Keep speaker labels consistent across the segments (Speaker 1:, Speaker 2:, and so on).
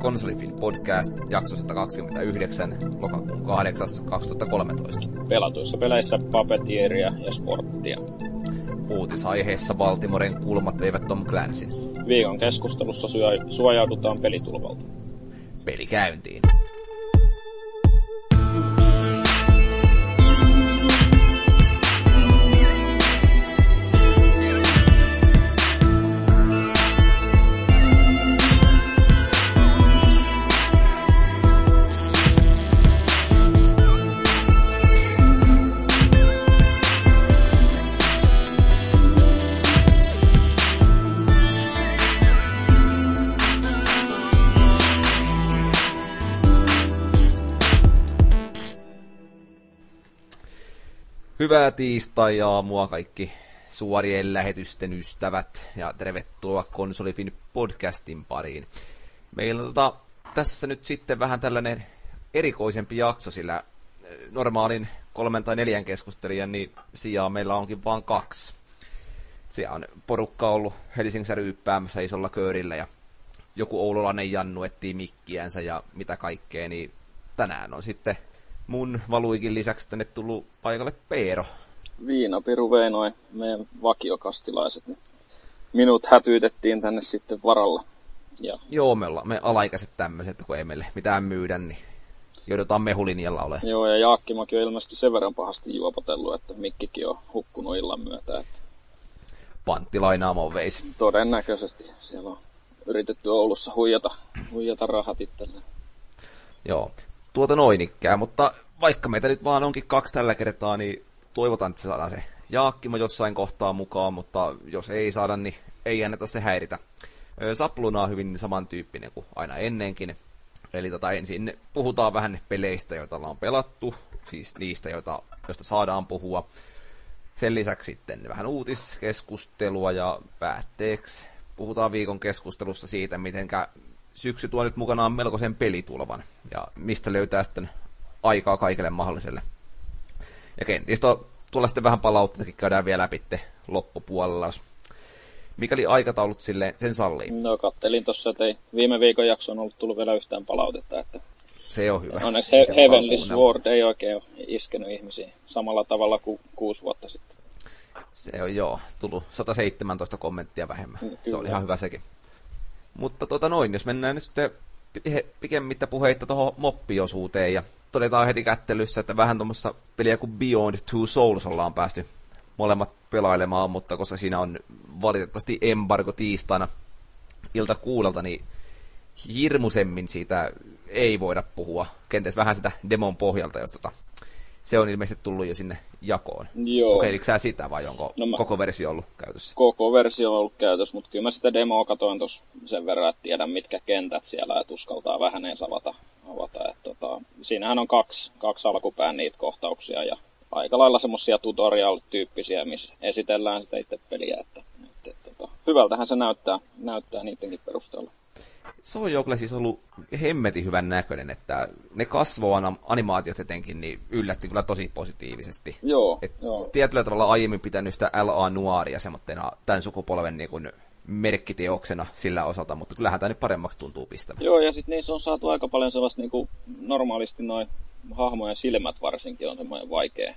Speaker 1: Konsolifin podcast, jakso 129, lokakuun 8. 2013.
Speaker 2: Pelatuissa peleissä papetieria ja sporttia.
Speaker 1: Uutisaiheessa Baltimoren kulmat veivät Tom Clansin.
Speaker 2: Viikon keskustelussa suojaudutaan pelitulvalta.
Speaker 1: Peli käyntiin. Hyvää tiistai-aamua kaikki suorien lähetysten ystävät ja tervetuloa Konsolifin podcastin pariin. Meillä on tota, tässä nyt sitten vähän tällainen erikoisempi jakso, sillä normaalin kolmen tai neljän keskustelijan niin sijaan meillä onkin vain kaksi. Siellä on porukka ollut Helsingissä ryyppäämässä isolla köörillä ja joku oululainen Jannu etsii mikkiänsä ja mitä kaikkea, niin tänään on sitten mun valuikin lisäksi tänne tullut paikalle Peero.
Speaker 2: Viina Piru vei noin meidän vakiokastilaiset. Minut hätyytettiin tänne sitten varalla. Ja...
Speaker 1: Joo, me ollaan me alaikäiset tämmöiset, kun ei meille mitään myydä, niin joudutaan mehulinjalla ole.
Speaker 2: Joo, ja Jaakkimakin on ilmeisesti sen verran pahasti juopotellut, että Mikkikin on hukkunut illan myötä. Että...
Speaker 1: Panttilainaamo veisi.
Speaker 2: Todennäköisesti. Siellä on yritetty Oulussa huijata, huijata rahat itselleen.
Speaker 1: Joo, tuota noin ikkää, mutta vaikka meitä nyt vaan onkin kaksi tällä kertaa, niin toivotaan, että saadaan se Jaakkimo jossain kohtaa mukaan, mutta jos ei saada, niin ei anneta se häiritä. Sapluna on hyvin samantyyppinen kuin aina ennenkin. Eli tota, ensin puhutaan vähän peleistä, joita ollaan pelattu, siis niistä, joita, joista saadaan puhua. Sen lisäksi sitten vähän uutiskeskustelua ja päätteeksi puhutaan viikon keskustelussa siitä, mitenkä syksy tuo nyt mukanaan melkoisen pelitulvan, ja mistä löytää sitten aikaa kaikille mahdolliselle. Ja kenties tuo, tuolla sitten vähän palauttakin käydään vielä läpi loppupuolella, jos mikäli aikataulut sille sen sallii.
Speaker 2: No kattelin tuossa, että ei viime viikon jakso on ollut tullut vielä yhtään palautetta, että
Speaker 1: se on hyvä.
Speaker 2: Onneksi he, Heavenly Sword ei oikein ole iskenyt ihmisiin samalla tavalla kuin kuusi vuotta sitten.
Speaker 1: Se on joo, tullut 117 kommenttia vähemmän. Kyllä. Se oli ihan hyvä sekin. Mutta tota noin, jos mennään nyt sitten pikemmittä puheitta tuohon moppiosuuteen ja todetaan heti kättelyssä, että vähän tuommoista peliä kuin Beyond Two Souls ollaan päästy molemmat pelailemaan, mutta koska siinä on valitettavasti embargo tiistaina ilta kuudelta, niin hirmusemmin siitä ei voida puhua. Kenties vähän sitä demon pohjalta, jos tota se on ilmeisesti tullut jo sinne jakoon.
Speaker 2: Joo.
Speaker 1: Kokeilitko sä sitä vai onko no mä... koko versio ollut käytössä?
Speaker 2: Koko versio on ollut käytössä, mutta kyllä mä sitä demoa katoin tuossa sen verran, että tiedän mitkä kentät siellä, että uskaltaa vähän edes avata. avata että tota, siinähän on kaksi, kaksi alkupään niitä kohtauksia ja aika lailla semmoisia tutorial-tyyppisiä, missä esitellään sitä itse peliä, että, että, että tota, hyvältähän se näyttää, näyttää niidenkin perusteella
Speaker 1: se on jo kyllä siis ollut hemmetin hyvän näköinen, että ne kasvoanimaatiot etenkin niin yllätti kyllä tosi positiivisesti.
Speaker 2: Joo, Et joo.
Speaker 1: Tietyllä tavalla aiemmin pitänyt sitä L.A. Noiria semmoittena tämän sukupolven niin kuin merkkiteoksena sillä osalta, mutta kyllähän tämä nyt paremmaksi tuntuu pistävä.
Speaker 2: Joo, ja sitten niissä on saatu aika paljon sellaista niin kuin normaalisti noin hahmojen silmät varsinkin on semmoinen vaikea,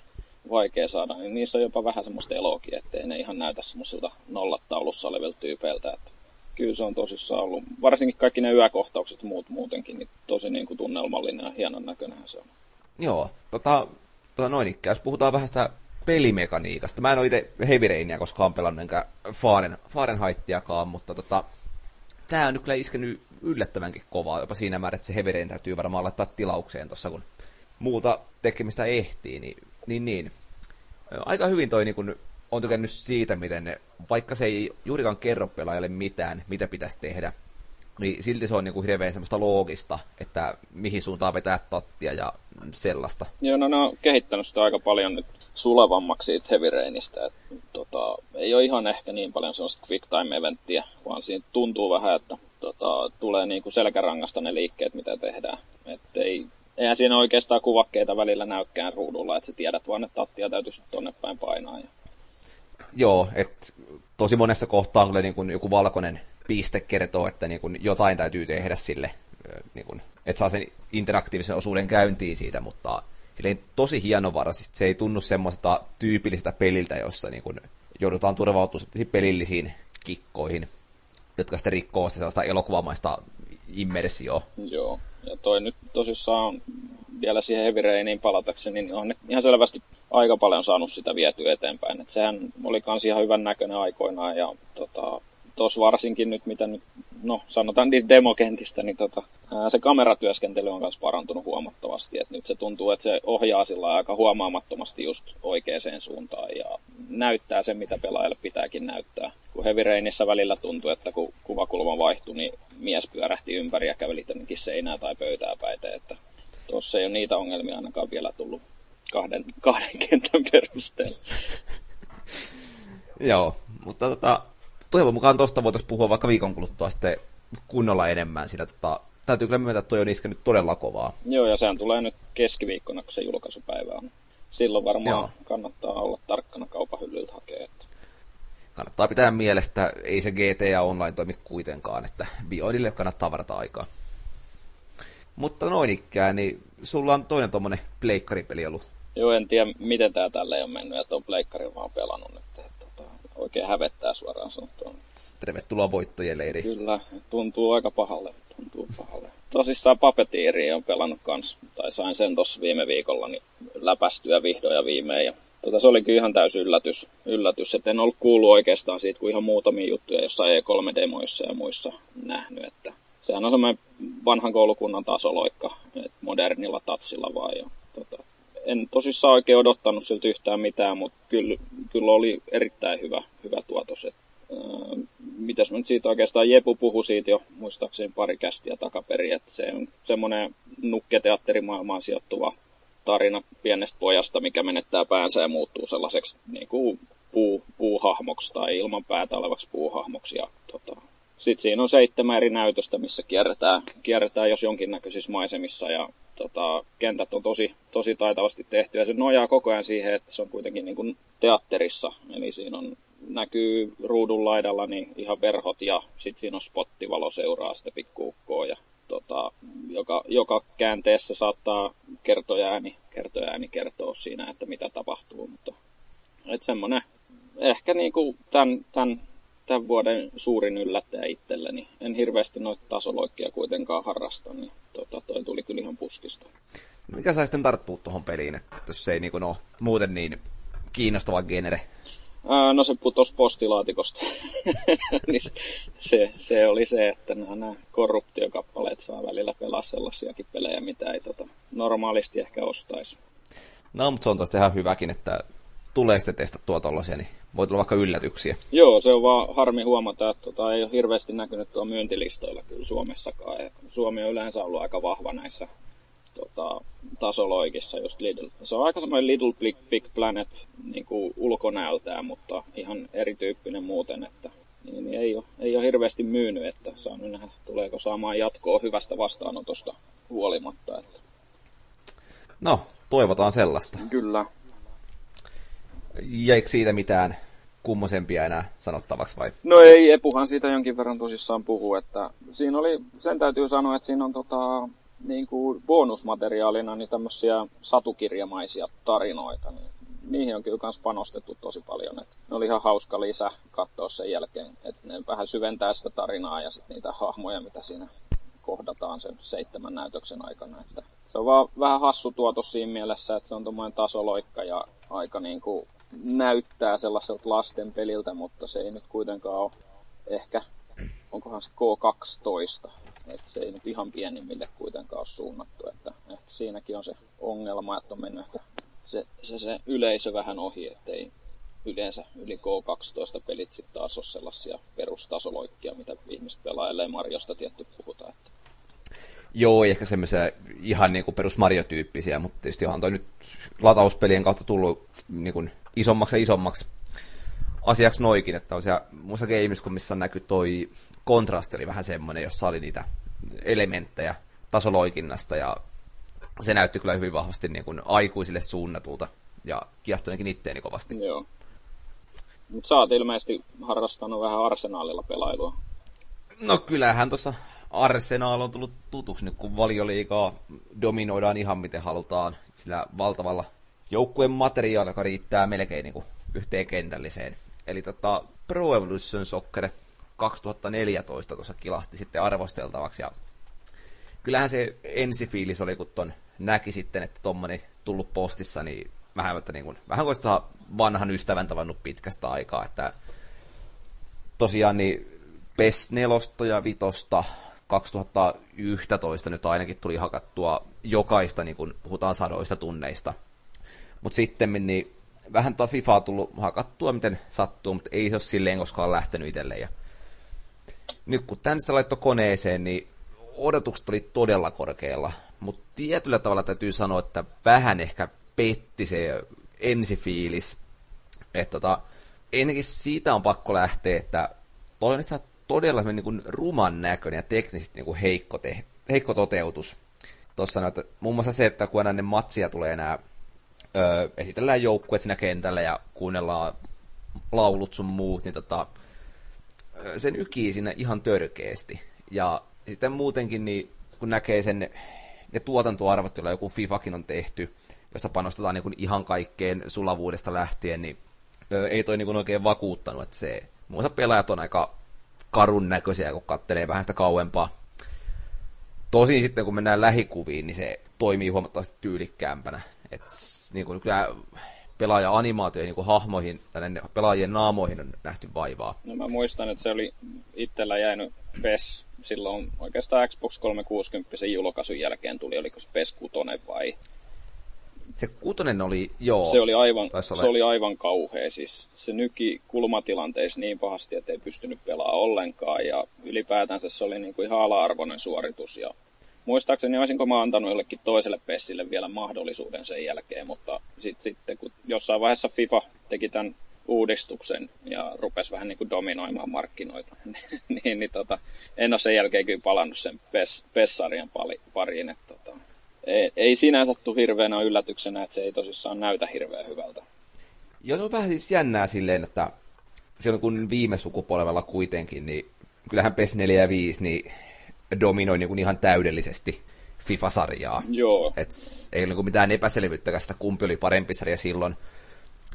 Speaker 2: vaikea saada, niin niissä on jopa vähän semmoista elokia, ettei ne ihan näytä semmoisilta nollataulussa olevilta tyypeiltä, että kyllä se on tosissaan ollut. Varsinkin kaikki ne yökohtaukset muut muutenkin, niin tosi niin kuin tunnelmallinen ja hienon näköinen se on.
Speaker 1: Joo, tota, tota noin ikään, jos puhutaan vähän sitä pelimekaniikasta. Mä en ole itse Heavy Rainia koskaan pelannut, enkä Faren, Fahrenheittiakaan, mutta tota, tää on nyt kyllä iskenyt yllättävänkin kovaa, jopa siinä määrin, että se Heavy Rain täytyy varmaan laittaa tilaukseen tuossa, kun muuta tekemistä ehtii, niin, niin, niin. Aika hyvin toi niin kun on tykännyt siitä, miten ne, vaikka se ei juurikaan kerro pelaajalle mitään, mitä pitäisi tehdä, niin silti se on niin kuin hirveän semmoista loogista, että mihin suuntaan vetää tattia ja sellaista.
Speaker 2: Joo, no ne on kehittänyt sitä aika paljon nyt sulevammaksi siitä Heavy Rainista. Et, tota, ei ole ihan ehkä niin paljon sellaista quick time eventtiä, vaan siinä tuntuu vähän, että tota, tulee niin kuin selkärangasta ne liikkeet, mitä tehdään. Et ei, eihän siinä oikeastaan kuvakkeita välillä näykään ruudulla, että sä tiedät vaan, että tattia täytyisi tonne päin painaa. Ja
Speaker 1: joo, että tosi monessa kohtaa kyllä niin kuin joku valkoinen piste kertoo, että niin kuin jotain täytyy tehdä sille niin kuin, että saa sen interaktiivisen osuuden käyntiin siitä, mutta silleen tosi hienovaraisesti. Se ei tunnu semmoista tyypillisestä peliltä, jossa niin kuin, joudutaan turvautumaan pelillisiin kikkoihin, jotka sitten rikkoo sellaista elokuvamaista immersioa.
Speaker 2: Joo, ja toi nyt tosissaan vielä siihen Heavy Rainiin palatakseni, niin on ihan selvästi aika paljon saanut sitä vietyä eteenpäin. Et sehän oli kans ihan hyvän näköinen aikoinaan ja tota, tuossa varsinkin nyt, mitä nyt, no sanotaan niin demokentistä, niin tota, se kameratyöskentely on myös parantunut huomattavasti. Et nyt se tuntuu, että se ohjaa sillä aika huomaamattomasti just oikeaan suuntaan ja näyttää sen, mitä pelaajalle pitääkin näyttää. Kun Heavy Rainissa välillä tuntuu, että kun kuvakulma vaihtui, niin mies pyörähti ympäri ja käveli seinää tai pöytää päitä, että tuossa ei ole niitä ongelmia ainakaan vielä tullut kahden, kahden kentän perusteella.
Speaker 1: Joo, mutta tota, toivon mukaan tuosta voitaisiin puhua vaikka viikon kuluttua sitten kunnolla enemmän. Siinä tota, täytyy kyllä myöntää, että toi on iskenyt todella kovaa.
Speaker 2: Joo, ja sehän tulee nyt keskiviikkona, kun se julkaisupäivä on. Silloin varmaan Joo. kannattaa olla tarkkana kaupan hyllyltä hakea. Että...
Speaker 1: Kannattaa pitää mielestä, ei se GTA Online toimi kuitenkaan, että Bioidille kannattaa varata aikaa. Mutta noin ikään, niin sulla on toinen tuommoinen pleikkaripeli ollut.
Speaker 2: Joo, en tiedä miten tää tälle on mennyt, että on pleikkarin vaan pelannut nyt. Että, tota, oikein hävettää suoraan sanottuna.
Speaker 1: Tervetuloa voittojen leiri.
Speaker 2: Kyllä, tuntuu aika pahalle. Tuntuu pahalle. Tosissaan Papetiiri on pelannut kans, tai sain sen tossa viime viikolla, niin läpästyä vihdoin ja viimein. Ja tota, se olikin ihan täysin yllätys, yllätys, että en ollut kuullut oikeastaan siitä kuin ihan muutamia juttuja jossain E3-demoissa ja muissa nähnyt, että sehän on semmoinen vanhan koulukunnan tasoloikka, modernilla tatsilla vaan. Ja, tota, en tosissaan oikein odottanut siltä yhtään mitään, mutta kyllä, kyllä oli erittäin hyvä, hyvä tuotos. Et, äh, mitäs nyt siitä oikeastaan, Jepu puhui siitä jo muistaakseni pari kästiä takaperin, että se on semmoinen nukketeatterimaailmaan sijoittuva tarina pienestä pojasta, mikä menettää päänsä ja muuttuu sellaiseksi niin kuin puu, puuhahmoksi tai ilman päätä olevaksi puuhahmoksi. Ja, tota, sitten siinä on seitsemän eri näytöstä, missä kierretään, kierretään jos jonkinnäköisissä maisemissa ja tota, kentät on tosi, tosi taitavasti tehty ja se nojaa koko ajan siihen, että se on kuitenkin niin kuin teatterissa. Eli siinä on, näkyy ruudun laidalla niin ihan verhot ja sitten siinä on spottivalo seuraa sitä pikkuukkoa ja tota, joka, joka käänteessä saattaa kertoja ääni kertoa siinä, että mitä tapahtuu. Mutta et semmonen, ehkä niinku tämän, tämän tämän vuoden suurin yllättäjä itselleni. En hirveästi noita tasoloikkia kuitenkaan harrasta, niin tota, toi tuli kyllä ihan puskista.
Speaker 1: Mikä sai sitten tarttua tuohon peliin, että jos se ei niinku, no, muuten niin kiinnostava genere?
Speaker 2: Ää, no se putosi postilaatikosta. niin se, se, oli se, että nämä, nämä korruptiokappaleet saa välillä pelaa sellaisiakin pelejä, mitä ei tota, normaalisti ehkä ostaisi.
Speaker 1: No, mutta se on tosta ihan hyväkin, että tulee sitten testattua tollasia, niin voi tulla vaikka yllätyksiä.
Speaker 2: Joo, se on vaan harmi huomata, että tota, ei ole hirveästi näkynyt tuo myyntilistoilla kyllä Suomessakaan. Ja Suomi on yleensä ollut aika vahva näissä tota, tasoloikissa, just Lidl. Se on aika semmoinen Little Big, Big Planet niin kuin ulkonäöltään, mutta ihan erityyppinen muuten, että niin, niin ei, ole, ei ole hirveästi myynyt, että saa nyt nähdä, tuleeko saamaan jatkoa hyvästä vastaanotosta huolimatta. Että...
Speaker 1: No, toivotaan sellaista.
Speaker 2: Kyllä.
Speaker 1: Jäikö siitä mitään kummosempia enää sanottavaksi vai?
Speaker 2: No ei, Epuhan siitä jonkin verran tosissaan puhuu, että siinä oli, sen täytyy sanoa, että siinä on tota, niin kuin bonusmateriaalina niin tämmöisiä satukirjamaisia tarinoita, niin niihin on kyllä myös panostettu tosi paljon. Että ne oli ihan hauska lisä katsoa sen jälkeen, että ne vähän syventää sitä tarinaa ja sitten niitä hahmoja, mitä siinä kohdataan sen seitsemän näytöksen aikana. Että se on vaan vähän hassu tuotos siinä mielessä, että se on tuommoinen tasoloikka ja aika niin kuin näyttää sellaiselta lasten peliltä, mutta se ei nyt kuitenkaan ole ehkä, onkohan se K12, että se ei nyt ihan pienimmille kuitenkaan ole suunnattu, että ehkä siinäkin on se ongelma, että on mennyt ehkä se, se, se yleisö vähän ohi, ettei yleensä yli K12 pelit sitten taas ole sellaisia perustasoloikkia, mitä ihmiset pelaa, ellei Marjosta tietty puhuta. Että.
Speaker 1: Joo, ehkä semmoisia ihan niin kuin perus Mario-tyyppisiä, mutta tietysti onhan toi nyt latauspelien kautta tullut niin kuin isommaksi ja isommaksi asiaksi noikin, että on siellä muussa games, missä näkyy toi kontrasti oli vähän semmoinen, jossa oli niitä elementtejä tasoloikinnasta ja se näytti kyllä hyvin vahvasti niin kuin aikuisille suunnatulta ja kiehtoinenkin itteeni kovasti.
Speaker 2: Joo. Mutta sä oot ilmeisesti harrastanut vähän arsenaalilla pelailua.
Speaker 1: No kyllähän tuossa Arsenal on tullut tutuksi nyt, kun valioliikaa dominoidaan ihan miten halutaan sillä valtavalla joukkueen materiaalilla, joka riittää melkein niin kuin yhteen kentälliseen. Eli tota, Pro Evolution Soccer 2014 tuossa kilahti sitten arvosteltavaksi ja kyllähän se ensifiilis oli, kun ton näki sitten, että tommonen tullut postissa, niin vähän, että niin kuin, vähän kuin vanhan ystävän tavannut pitkästä aikaa, että tosiaan niin PES 4 ja 5 2011 nyt ainakin tuli hakattua jokaista, niin kun puhutaan sadoista tunneista. Mutta sitten niin vähän tuo FIFA on tullut hakattua, miten sattuu, mutta ei se ole silleen koskaan lähtenyt itselleen. Ja nyt kun tän sitä laittoi koneeseen, niin odotukset oli todella korkealla, mutta tietyllä tavalla täytyy sanoa, että vähän ehkä petti se ensifiilis. Että tota, ennenkin siitä on pakko lähteä, että toi on todella niin kuin ruman näköinen ja teknisesti niin kuin heikko, te- heikko toteutus. Tuossa että muun muassa se, että kun ennen matsia tulee nämä, öö, esitellään joukkueet siinä kentällä ja kuunnellaan laulut sun muut, niin tota, sen ykii sinne ihan törkeästi. Ja sitten muutenkin, niin kun näkee sen, ne tuotantoarvot, joilla joku FIFAkin on tehty, jossa panostetaan niin ihan kaikkeen sulavuudesta lähtien, niin öö, ei toi niin oikein vakuuttanut, että se, muun pelaajat on aika karun näköisiä, kun kattelee vähän sitä kauempaa. Tosin sitten kun mennään lähikuviin, niin se toimii huomattavasti tyylikkäämpänä. Et, niin kuin, kyllä pelaaja-animaatio niin kuin hahmoihin, tai pelaajien naamoihin on nähty vaivaa.
Speaker 2: No mä muistan, että se oli itsellä jäänyt PES silloin oikeastaan Xbox 360 julkaisun jälkeen tuli, oliko se PES 6 vai
Speaker 1: se kutonen oli, joo.
Speaker 2: Se oli aivan, se oli aivan kauhea. Siis se nyki kulmatilanteissa niin pahasti, että ei pystynyt pelaamaan ollenkaan. Ja ylipäätänsä se oli niin kuin ihan ala-arvoinen suoritus. Ja muistaakseni olisinko mä antanut jollekin toiselle Pessille vielä mahdollisuuden sen jälkeen, mutta sitten sit, kun jossain vaiheessa FIFA teki tämän uudistuksen ja rupesi vähän niin kuin dominoimaan markkinoita, niin, niin tota, en ole sen jälkeen kyllä palannut sen PES-sarjan pariin. Että, tota, ei, ei sinänsä tule hirveänä yllätyksenä, että se ei tosissaan näytä hirveän hyvältä.
Speaker 1: Joo, se on vähän siis jännää silleen, että silloin kun viime sukupolvella kuitenkin, niin kyllähän PES 4 ja 5 niin dominoi niin kuin ihan täydellisesti FIFA-sarjaa.
Speaker 2: Joo.
Speaker 1: Et ei ole niin mitään epäselvyyttä sitä, kumpi oli parempi sarja silloin.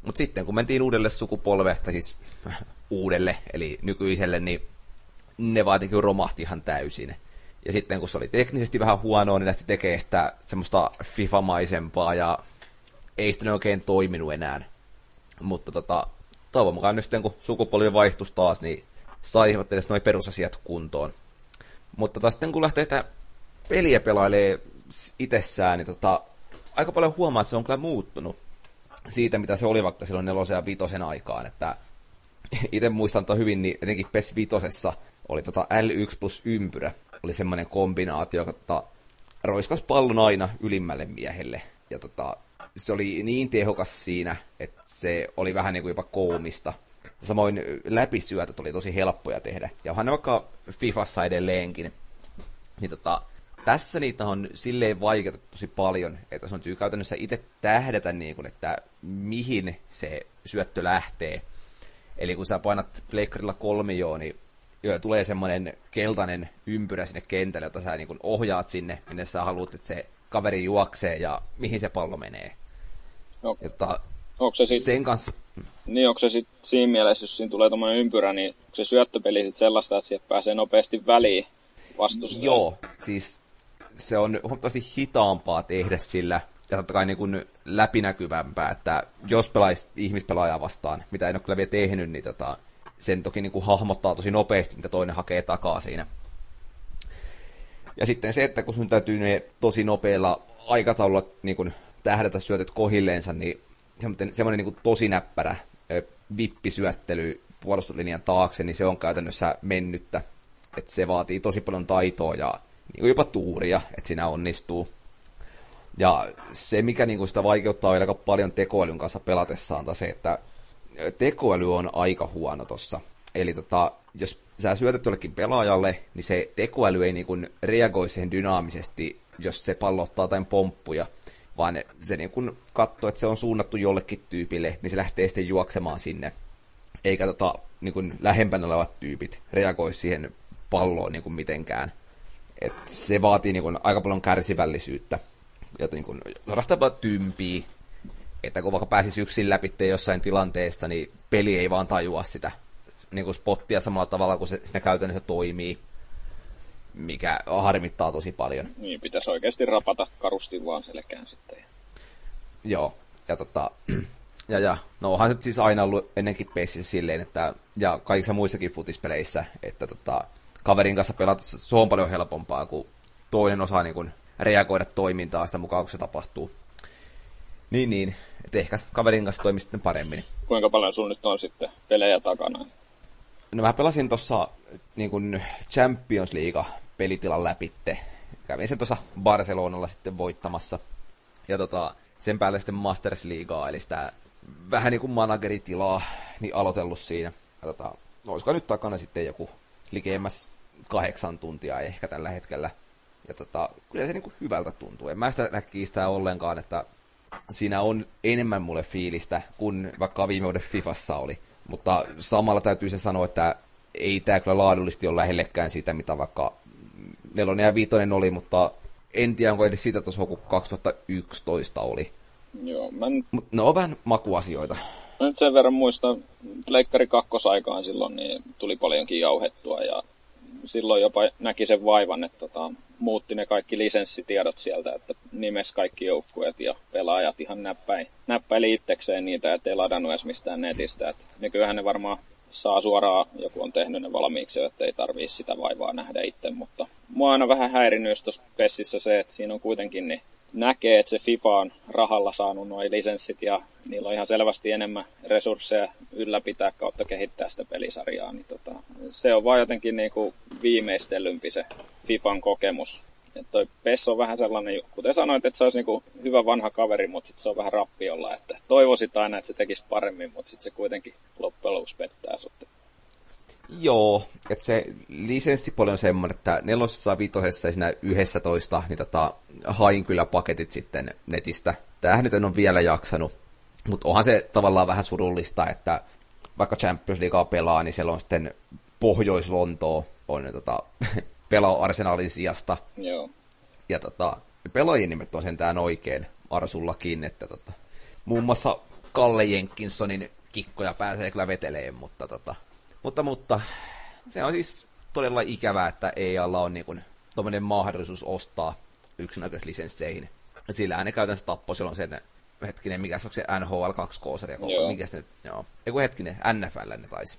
Speaker 1: Mutta sitten kun mentiin uudelle sukupolve, tai siis uudelle, eli nykyiselle, niin ne vaatikin romahti ihan täysin. Ja sitten kun se oli teknisesti vähän huonoa, niin lähti tekemään sitä semmoista FIFA-maisempaa ja ei sitten oikein toiminut enää. Mutta tota, toivon mukaan nyt sitten kun sukupolvi vaihtus taas, niin saivat edes noin perusasiat kuntoon. Mutta tota, sitten kun lähtee sitä peliä pelailee itsessään, niin tota, aika paljon huomaa, että se on kyllä muuttunut siitä, mitä se oli vaikka silloin nelosen ja vitosen aikaan. Että itse muistan hyvin, niin etenkin PES vitosessa oli tota L1 plus ympyrä, oli semmoinen kombinaatio, että roiskas pallon aina ylimmälle miehelle. Ja tota, se oli niin tehokas siinä, että se oli vähän niin kuin jopa koomista. Samoin läpisyötöt oli tosi helppoja tehdä. Ja onhan ne vaikka Fifassa edelleenkin. Niin tota, tässä niitä on silleen vaikeita tosi paljon, että on käytännössä itse tähdätä, niin kuin, että mihin se syöttö lähtee. Eli kun sä painat pleikkarilla kolmioon, niin tulee semmoinen keltainen ympyrä sinne kentälle, jota sä niin ohjaat sinne, minne sä haluat, että se kaveri juoksee ja mihin se pallo menee.
Speaker 2: No, Jotta onko se sit, sen kanssa... Niin, onko se sitten siinä mielessä, jos siinä tulee tuommoinen ympyrä, niin onko se syöttöpeli sitten sellaista, että sieltä pääsee nopeasti väliin vastustajalle?
Speaker 1: Joo, siis se on huomattavasti hitaampaa tehdä sillä, ja totta kai niin kuin läpinäkyvämpää, että jos pelaisi ihmispelaajaa vastaan, mitä en ole kyllä vielä tehnyt, niin tota, sen toki niin kuin hahmottaa tosi nopeasti, mitä toinen hakee takaa siinä. Ja sitten se, että kun sun täytyy ne tosi nopealla aikataululla niin kuin tähdätä syötöt kohilleensa, niin semmoinen, semmoinen niin kuin tosi näppärä vippisyöttely puolustuslinjan taakse, niin se on käytännössä mennyttä. Että se vaatii tosi paljon taitoa ja niin kuin jopa tuuria, että siinä onnistuu. Ja se, mikä niin kuin sitä vaikeuttaa vielä aika paljon tekoälyn kanssa pelatessaan, on se, että tekoäly on aika huono tossa. Eli tota, jos sä syötät jollekin pelaajalle, niin se tekoäly ei niinku reagoi siihen dynaamisesti, jos se pallo ottaa jotain pomppuja, vaan se niinku katsoo, että se on suunnattu jollekin tyypille, niin se lähtee sitten juoksemaan sinne. Eikä tota, niinku lähempänä olevat tyypit reagoi siihen palloon niinku mitenkään. Et se vaatii niin kuin, aika paljon kärsivällisyyttä. Ja niin kuin, suorastaan. Että kun vaikka pääsisi yksin läpi jossain tilanteesta, niin peli ei vaan tajua sitä niin kuin spottia samalla tavalla kuin se siinä käytännössä toimii mikä harmittaa tosi paljon.
Speaker 2: Niin, pitäisi oikeasti rapata karusti vaan selkään sitten.
Speaker 1: Joo, ja tota, ja, ja, no onhan se siis aina ollut ennenkin peississä silleen, että, ja kaikissa muissakin futispeleissä, että tota, kaverin kanssa pelata se on paljon helpompaa, kun toinen osaa niin kun, reagoida toimintaa sitä mukaan, kun se tapahtuu. Niin, niin. Että ehkä kaverin kanssa toimii sitten paremmin.
Speaker 2: Kuinka paljon sun nyt on sitten pelejä takana?
Speaker 1: No mä pelasin tuossa niin Champions League pelitilan läpitte. Kävin sen tuossa Barcelonalla sitten voittamassa. Ja tota, sen päälle sitten Masters Leaguea, eli sitä vähän niin kuin manageritilaa, niin aloitellut siinä. Ja tota, no, olisiko nyt takana sitten joku likemmäs kahdeksan tuntia ehkä tällä hetkellä. Ja tota, kyllä se niin kuin hyvältä tuntuu. En mä sitä kiistää ollenkaan, että siinä on enemmän mulle fiilistä kuin vaikka viime vuoden Fifassa oli. Mutta samalla täytyy se sanoa, että ei tämä kyllä laadullisesti ole lähellekään siitä, mitä vaikka nelonen ja viitonen oli, mutta en tiedä, onko edes sitä tasoa kuin 2011 oli.
Speaker 2: Joo, mä.
Speaker 1: Mut ne on vähän makuasioita.
Speaker 2: Mä nyt sen verran muistan, Pleikkari kakkosaikaan silloin niin tuli paljonkin jauhettua ja silloin jopa näki sen vaivan, että tota, muutti ne kaikki lisenssitiedot sieltä, että nimes kaikki joukkueet ja pelaajat ihan näppäin, näppäili itsekseen niitä, ettei ladannut edes mistään netistä. Et nykyään ne varmaan saa suoraan, joku on tehnyt ne valmiiksi, että ei tarvii sitä vaivaa nähdä itse, mutta mua aina vähän häirinnyt tuossa Pessissä se, että siinä on kuitenkin niin näkee, että se FIFA on rahalla saanut nuo lisenssit ja niillä on ihan selvästi enemmän resursseja ylläpitää kautta kehittää sitä pelisarjaa, niin tota, se on vaan jotenkin niin kuin viimeistellympi se FIFAn kokemus. Että toi on vähän sellainen, kuten sanoit, että se olisi niin hyvä vanha kaveri, mutta sitten se on vähän rappiolla, että toivoisit aina, että se tekisi paremmin, mutta sitten se kuitenkin loppujen lopuksi pettää sut.
Speaker 1: Joo, että se lisenssipuoli on semmoinen, että nelosessa, viitosessa ja siinä yhdessä toista, niin tota, hain kyllä paketit sitten netistä. Tämähän nyt en ole vielä jaksanut, mutta onhan se tavallaan vähän surullista, että vaikka Champions Leaguea pelaa, niin siellä on sitten Pohjois-Lontoo on tota, pelaa Arsenalin sijasta.
Speaker 2: Joo.
Speaker 1: Ja tota, pelaajien nimet on sentään oikein Arsullakin, että tota, muun muassa Kalle Jenkkinsonin kikkoja pääsee kyllä veteleen, mutta tota, mutta, mutta se on siis todella ikävää, että EAlla on niin tuommoinen mahdollisuus ostaa yksinäköislisensseihin. Sillä ne käytännössä tappoi silloin sen hetkinen, mikä se on se NHL 2 koosari, mikä se nyt, joo. Eiku hetkinen, NFL ne taisi.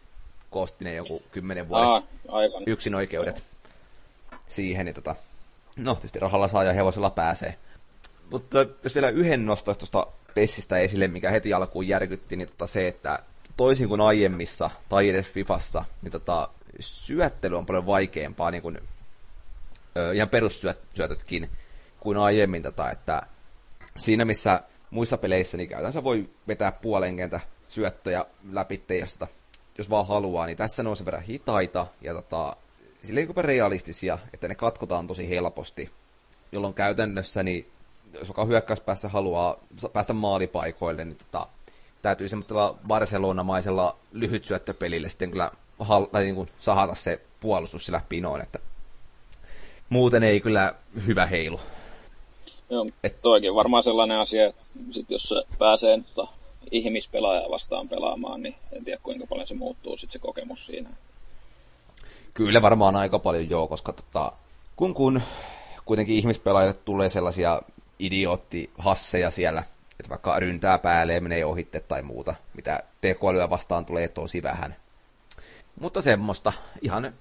Speaker 1: Koosti ne joku kymmenen vuoden
Speaker 2: Aa, aivan.
Speaker 1: yksin oikeudet siihen, niin tota, no tietysti rahalla saa ja hevosella pääsee. Mutta jos vielä yhden nostaisi tuosta Pessistä esille, mikä heti alkuun järkytti, niin tota se, että toisin kuin aiemmissa tai edes Fifassa, niin tota, syöttely on paljon vaikeampaa, niin kuin, ö, ihan perussyötötkin, kuin aiemmin, tota, että siinä missä muissa peleissä niin käytännössä voi vetää puolen kentä syöttöjä läpi, jos, tota, jos vaan haluaa, niin tässä ne on sen verran hitaita ja tota, silleen niin realistisia, että ne katkotaan tosi helposti, jolloin käytännössä, niin jos vaikka hyökkäyspäässä haluaa päästä maalipaikoille, niin tota, täytyy semmoisella Barcelona-maisella lyhytsyöttöpelillä sitten kyllä hal- tai niin kuin sahata se puolustus sillä pinoon, että muuten ei kyllä hyvä heilu.
Speaker 2: Joo, Et, toikin varmaan sellainen asia, että sit jos se pääsee tota, ihmispelaajaa vastaan pelaamaan, niin en tiedä kuinka paljon se muuttuu sit se kokemus siinä.
Speaker 1: Kyllä varmaan aika paljon joo, koska tota, kun, kun kuitenkin ihmispelaajille tulee sellaisia idioottihasseja siellä, että vaikka ryntää päälle ja menee ohitte tai muuta, mitä tekoälyä vastaan tulee tosi vähän. Mutta semmoista, ihan,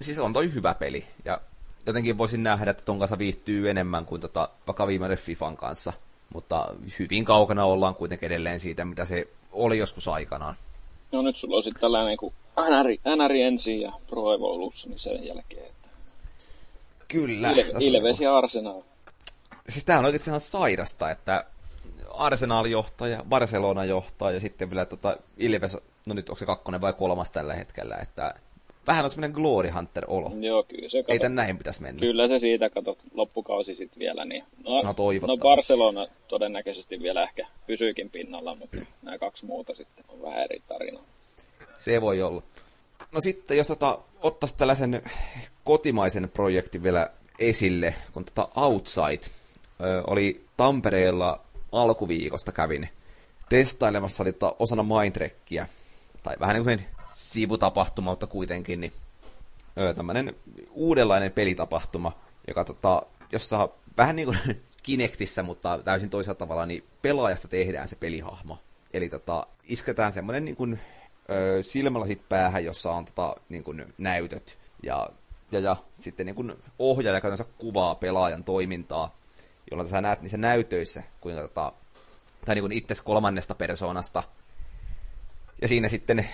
Speaker 1: siis on toi hyvä peli, ja jotenkin voisin nähdä, että ton kanssa viihtyy enemmän kuin tota, vaikka viimeinen Fifan kanssa, mutta hyvin kaukana ollaan kuitenkin edelleen siitä, mitä se oli joskus aikanaan.
Speaker 2: No nyt sulla on sitten tällainen kuin NR, NR ensin ja Pro Evolution sen jälkeen. Että...
Speaker 1: Kyllä.
Speaker 2: Ilve, Ilves ja Arsenal.
Speaker 1: Siis tää on oikeasti ihan sairasta, että Arsenal johtaa ja Barcelona johtaa ja sitten vielä tota Ilves, no nyt onko se kakkonen vai kolmas tällä hetkellä, että vähän on semmoinen Glory Hunter-olo.
Speaker 2: Joo, kyllä se kato,
Speaker 1: Ei tän näin pitäisi mennä.
Speaker 2: Kyllä se siitä, kato, loppukausi sitten vielä. Niin,
Speaker 1: no, no,
Speaker 2: no Barcelona todennäköisesti vielä ehkä pysyykin pinnalla, mutta nämä kaksi muuta sitten on vähän eri tarina.
Speaker 1: Se voi olla. No sitten, jos tota, ottaisi tällaisen kotimaisen projektin vielä esille, kun tota Outside ö, oli Tampereella alkuviikosta kävin testailemassa oli tota osana Mindtrekkiä, tai vähän niin kuin sivutapahtuma, mutta kuitenkin, niin tämmöinen uudenlainen pelitapahtuma, joka tota, jossa vähän niin kuin Kinectissä, mutta täysin toisella tavalla, niin pelaajasta tehdään se pelihahmo. Eli tota, isketään semmoinen niin kuin, ö, silmälasit päähän, jossa on tota, niin kuin, näytöt. Ja, ja, ja sitten niin kuin ohjaaja käytännössä kuvaa pelaajan toimintaa, jolloin sä näet niissä näytöissä, kuinka tota, tai niin kuin itse kolmannesta persoonasta. Ja siinä sitten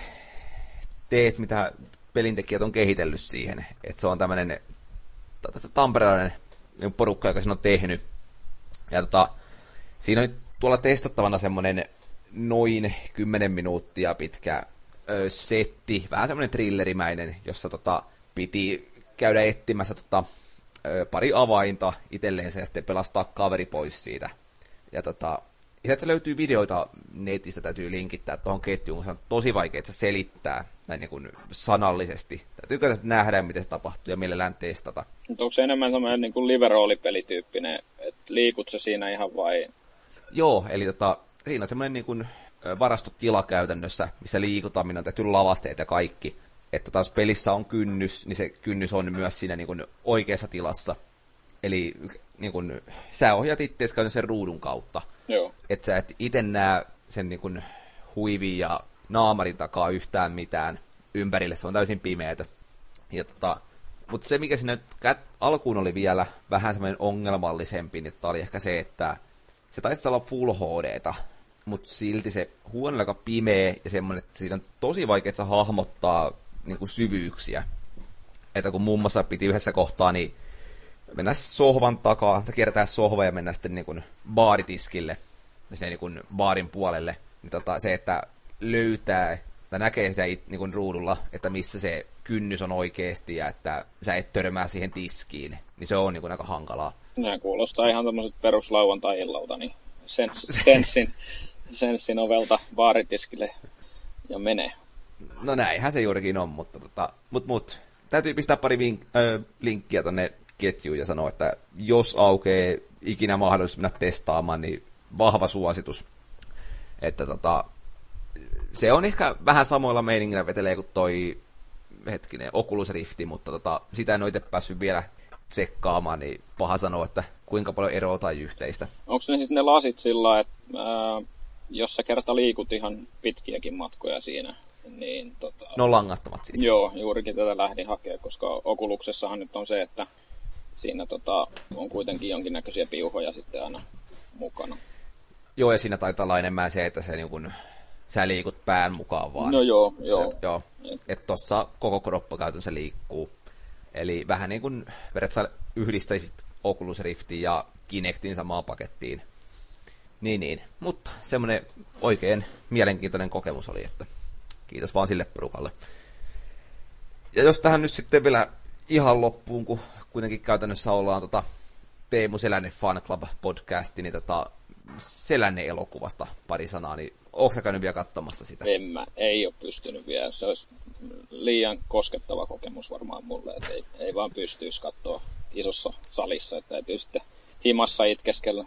Speaker 1: teet, mitä pelintekijät on kehitellyt siihen. Että se on tämmöinen tamperelainen porukka, joka sen on tehnyt. Ja tota, siinä on tuolla testattavana semmoinen noin 10 minuuttia pitkä ö, setti, vähän semmoinen thrillerimäinen, jossa tota, piti käydä etsimässä tota, ö, pari avainta itselleensä ja sitten pelastaa kaveri pois siitä. Ja tota, Sieltä löytyy videoita netistä, täytyy linkittää tuohon ketjuun, kun se on tosi vaikea selittää näin niin kuin sanallisesti. Täytyy nähdä, miten se tapahtuu ja mielellään testata.
Speaker 2: Mutta onko se enemmän semmoinen niin kuin live-roolipelityyppinen, että liikut se siinä ihan vai?
Speaker 1: Joo, eli tota, siinä on semmoinen niin kuin varastotila käytännössä, missä liikutaan, minä on tehty lavasteet ja kaikki. Että taas pelissä on kynnys, niin se kynnys on myös siinä niin kuin oikeassa tilassa. Eli niin kuin, sä ohjat itseäsi sen ruudun kautta. Että sä et itse näe sen niin kuin, huivin ja naamarin takaa yhtään mitään ympärille. Se on täysin pimeätä. Ja tota, mutta se, mikä sinne alkuun oli vielä vähän semmoinen ongelmallisempi, niin oli ehkä se, että se taisi olla Full HDta, mutta silti se huone aika pimeä ja semmoinen, että siinä on tosi vaikea hahmottaa niin kuin syvyyksiä. Että kun muun muassa piti yhdessä kohtaa, niin mennä sohvan takaa, tai kiertää sohva ja mennä sitten niin kuin baaritiskille, sinne niin kuin baarin puolelle. Niin tota, se, että löytää tai näkee sitä niin kuin ruudulla, että missä se kynnys on oikeasti ja että sä et törmää siihen tiskiin, niin se on niin kuin aika hankalaa.
Speaker 2: Nämä kuulostaa ihan tämmöiset peruslauantai-illalta, niin sens, senssin, senssin ovelta baaritiskille ja menee.
Speaker 1: No näinhän se juurikin on, mutta tota, mut, mut, täytyy pistää pari vink, äh, linkkiä tonne ketjuun ja sanoa, että jos aukeaa ikinä mahdollisuus mennä testaamaan, niin vahva suositus. Että tota, se on ehkä vähän samoilla meiningillä vetelee kuin toi hetkinen Oculus Rifti, mutta tota, sitä en ole itse päässyt vielä tsekkaamaan, niin paha sanoa, että kuinka paljon eroa tai yhteistä.
Speaker 2: Onko ne siis ne lasit sillä että ää, jos sä kerta liikut ihan pitkiäkin matkoja siinä, niin tota...
Speaker 1: No langattomat siis.
Speaker 2: Joo, juurikin tätä lähdin hakemaan, koska Oculuksessahan nyt on se, että siinä tota, on kuitenkin jonkinnäköisiä piuhoja sitten aina mukana.
Speaker 1: Joo, ja siinä taitaa olla enemmän se, että se niin kun, sä liikut pään mukaan vaan.
Speaker 2: No joo, joo.
Speaker 1: Se, joo. Että tossa koko kroppa käytännössä liikkuu. Eli vähän niin kuin periaatteessa yhdistäisit Oculus Riftin ja Kinectin samaan pakettiin. Niin, niin. Mutta semmoinen oikein mielenkiintoinen kokemus oli, että kiitos vaan sille porukalle. Ja jos tähän nyt sitten vielä ihan loppuun, kun kuitenkin käytännössä ollaan tota Teemu Selänne Fan Club podcasti, niin tota Selänne elokuvasta pari sanaa, niin onko sä käynyt vielä katsomassa sitä?
Speaker 2: En mä, ei ole pystynyt vielä. Se olisi liian koskettava kokemus varmaan mulle, että ei, ei vaan pystyisi katsoa isossa salissa, että täytyy sitten himassa itkeskellä.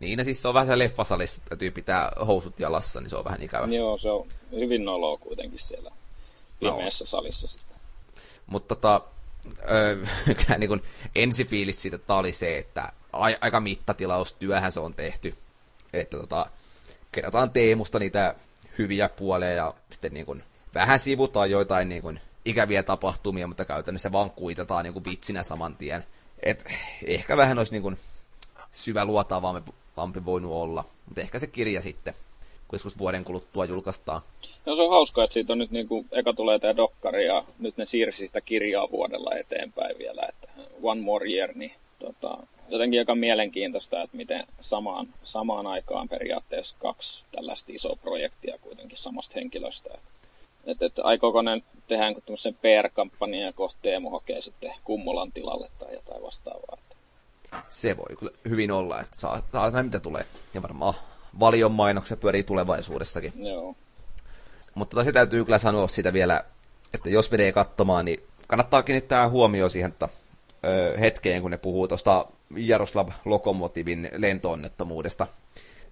Speaker 1: Niin, no siis se on vähän se leffasalissa, täytyy pitää housut jalassa, niin se on vähän ikävä.
Speaker 2: Joo, se on hyvin noloa kuitenkin siellä pimeässä no. salissa sitten.
Speaker 1: Mutta tota, öö, niin kuin ensifiilis siitä oli se, että aika mittatilaustyöhän se on tehty. Että tota, kerrotaan Teemusta niitä hyviä puolia ja sitten niin kuin, vähän sivutaan joitain niin kuin, ikäviä tapahtumia, mutta käytännössä vaan kuitataan niin kuin, vitsinä saman tien. Et, ehkä vähän olisi niin kuin, syvä luotaavampi voinut olla, mutta ehkä se kirja sitten, kun joskus vuoden kuluttua julkaistaan.
Speaker 2: No se on hauskaa, että siitä on nyt niin kuin, eka tulee tämä dokkari ja nyt ne siirsi sitä kirjaa vuodella eteenpäin vielä, että One More Year, niin tota, jotenkin aika mielenkiintoista, että miten samaan, samaan aikaan periaatteessa kaksi tällaista isoa projektia kuitenkin samasta henkilöstä. Että, että aikooko ne tehdä tämmöisen PR-kampanjan ja kohta Teemu hakee sitten Kummulan tilalle tai jotain vastaavaa.
Speaker 1: Se voi kyllä hyvin olla, että saa, saa näin mitä tulee. Ja varmaan valion mainoksia pyörii tulevaisuudessakin.
Speaker 2: Joo.
Speaker 1: Mutta tota, se täytyy kyllä sanoa sitä vielä, että jos menee katsomaan, niin kannattaa kiinnittää huomioon siihen, että ö, hetkeen, kun ne puhuu tuosta Jaroslav Lokomotivin lentoonnettomuudesta.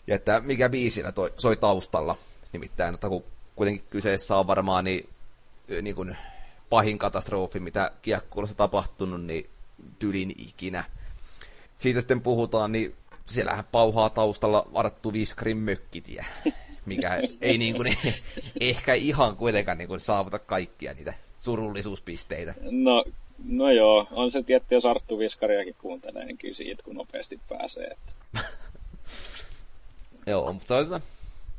Speaker 1: Ja että mikä biisillä toi, soi taustalla. Nimittäin, että kun kuitenkin kyseessä on varmaan niin, niin kuin pahin katastrofi, mitä kiekkuulossa tapahtunut, niin tylin ikinä. Siitä sitten puhutaan, niin siellähän pauhaa taustalla varattu Viskarin mökkitie, mikä ei niin kuin, ehkä ihan kuitenkaan niin kuin saavuta kaikkia niitä surullisuuspisteitä.
Speaker 2: No, no joo, on se tietty, jos Arttu Viskariakin kuuntelee, niin kyllä siitä kun nopeasti pääsee. Että...
Speaker 1: joo, mutta se on,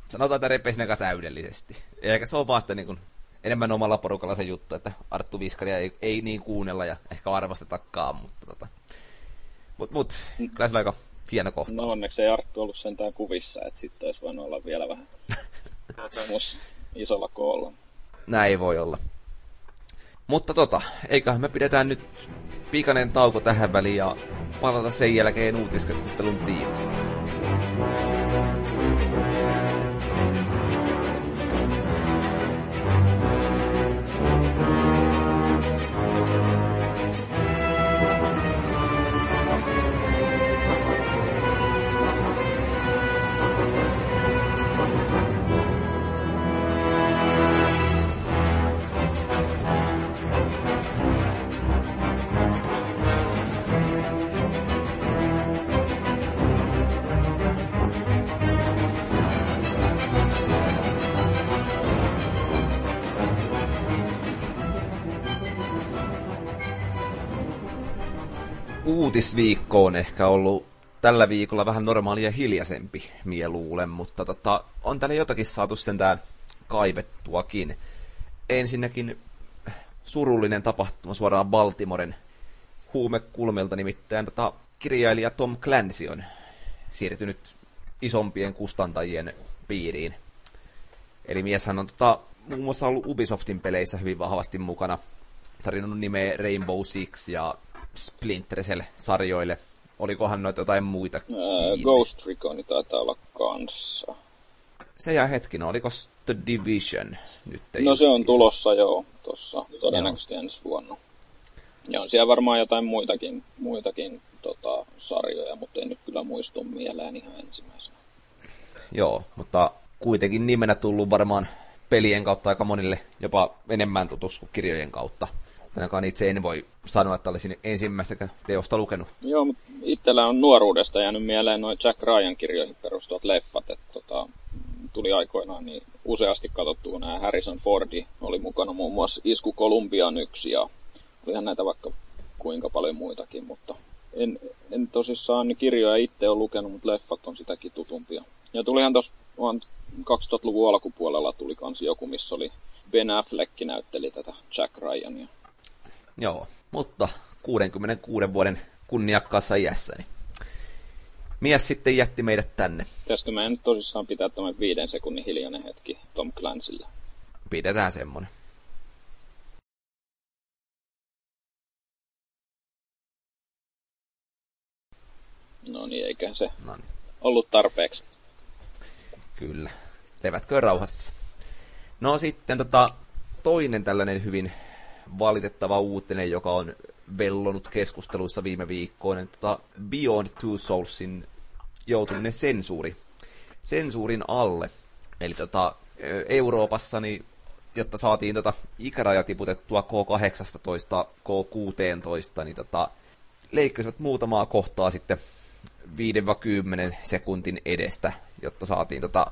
Speaker 1: sanotaan, että repesi täydellisesti. Eikä se ole vaan sitä niin kuin, enemmän omalla porukalla se juttu, että Arttu Viskaria ei, ei niin kuunnella ja ehkä arvostetakaan, mutta tota, mut, mut, kyllä se aika hieno kohtaus.
Speaker 2: No onneksi ei Arttu ollut sentään kuvissa, että sitten olisi voinut olla vielä vähän isolla koolla.
Speaker 1: Näin voi olla. Mutta tota, eiköhän me pidetään nyt pikainen tauko tähän väliin ja palata sen jälkeen uutiskeskustelun tiimoilta. Uutisviikko on ehkä ollut tällä viikolla vähän normaalia hiljaisempi, mie luulen, mutta tota, on tänne jotakin saatu sentään kaivettuakin. Ensinnäkin surullinen tapahtuma suoraan Baltimoren huumekulmelta, nimittäin tota, kirjailija Tom Clancy on siirtynyt isompien kustantajien piiriin. Eli mieshän on tota, muun muassa ollut Ubisoftin peleissä hyvin vahvasti mukana. Tarinut nimeä Rainbow Six ja Splinter Cell-sarjoille. Olikohan noita jotain muita?
Speaker 2: Ää, Ghost Recon taitaa olla kanssa.
Speaker 1: Se jää hetkin, oliko The Division nyt?
Speaker 2: No se on tulossa joo, tuossa todennäköisesti joo. ensi vuonna. Ja on siellä varmaan jotain muitakin, muitakin tota, sarjoja, mutta en nyt kyllä muistu mieleen ihan ensimmäisenä.
Speaker 1: Joo, mutta kuitenkin nimenä tullut varmaan pelien kautta aika monille jopa enemmän tutus kuin kirjojen kautta. Ainakaan itse en voi sanoa, että olisin ensimmäistä teosta lukenut.
Speaker 2: Joo, mutta itsellä on nuoruudesta jäänyt mieleen noin Jack Ryan kirjoihin perustuvat leffat. Että tota, tuli aikoinaan niin useasti katsottua nämä Harrison Fordi oli mukana muun muassa Isku Kolumbian yksi ja olihan näitä vaikka kuinka paljon muitakin, mutta en, en tosissaan niin kirjoja itse ole lukenut, mutta leffat on sitäkin tutumpia. Ja tulihan tuossa 2000-luvun alkupuolella tuli kans joku, missä oli Ben Affleck näytteli tätä Jack Ryania.
Speaker 1: Joo, mutta 66 vuoden kunniakkaassa iässä, niin mies sitten jätti meidät tänne.
Speaker 2: Pitäisikö meidän nyt tosissaan pitää tämän viiden sekunnin hiljainen hetki Tom Clancylle?
Speaker 1: Pidetään semmonen.
Speaker 2: No niin, eiköhän se Noniin. ollut tarpeeksi.
Speaker 1: Kyllä. Levätkö rauhassa. No sitten tota, toinen tällainen hyvin valitettava uutinen, joka on vellonut keskusteluissa viime viikkoina. Tota Beyond Two Soulsin joutuminen sensuuri, sensuurin alle. Eli tota, Euroopassa, niin, jotta saatiin tota ikäraja tiputettua K18 K16, niin tota, leikkasivat muutamaa kohtaa sitten 5-10 sekuntin edestä, jotta saatiin tota,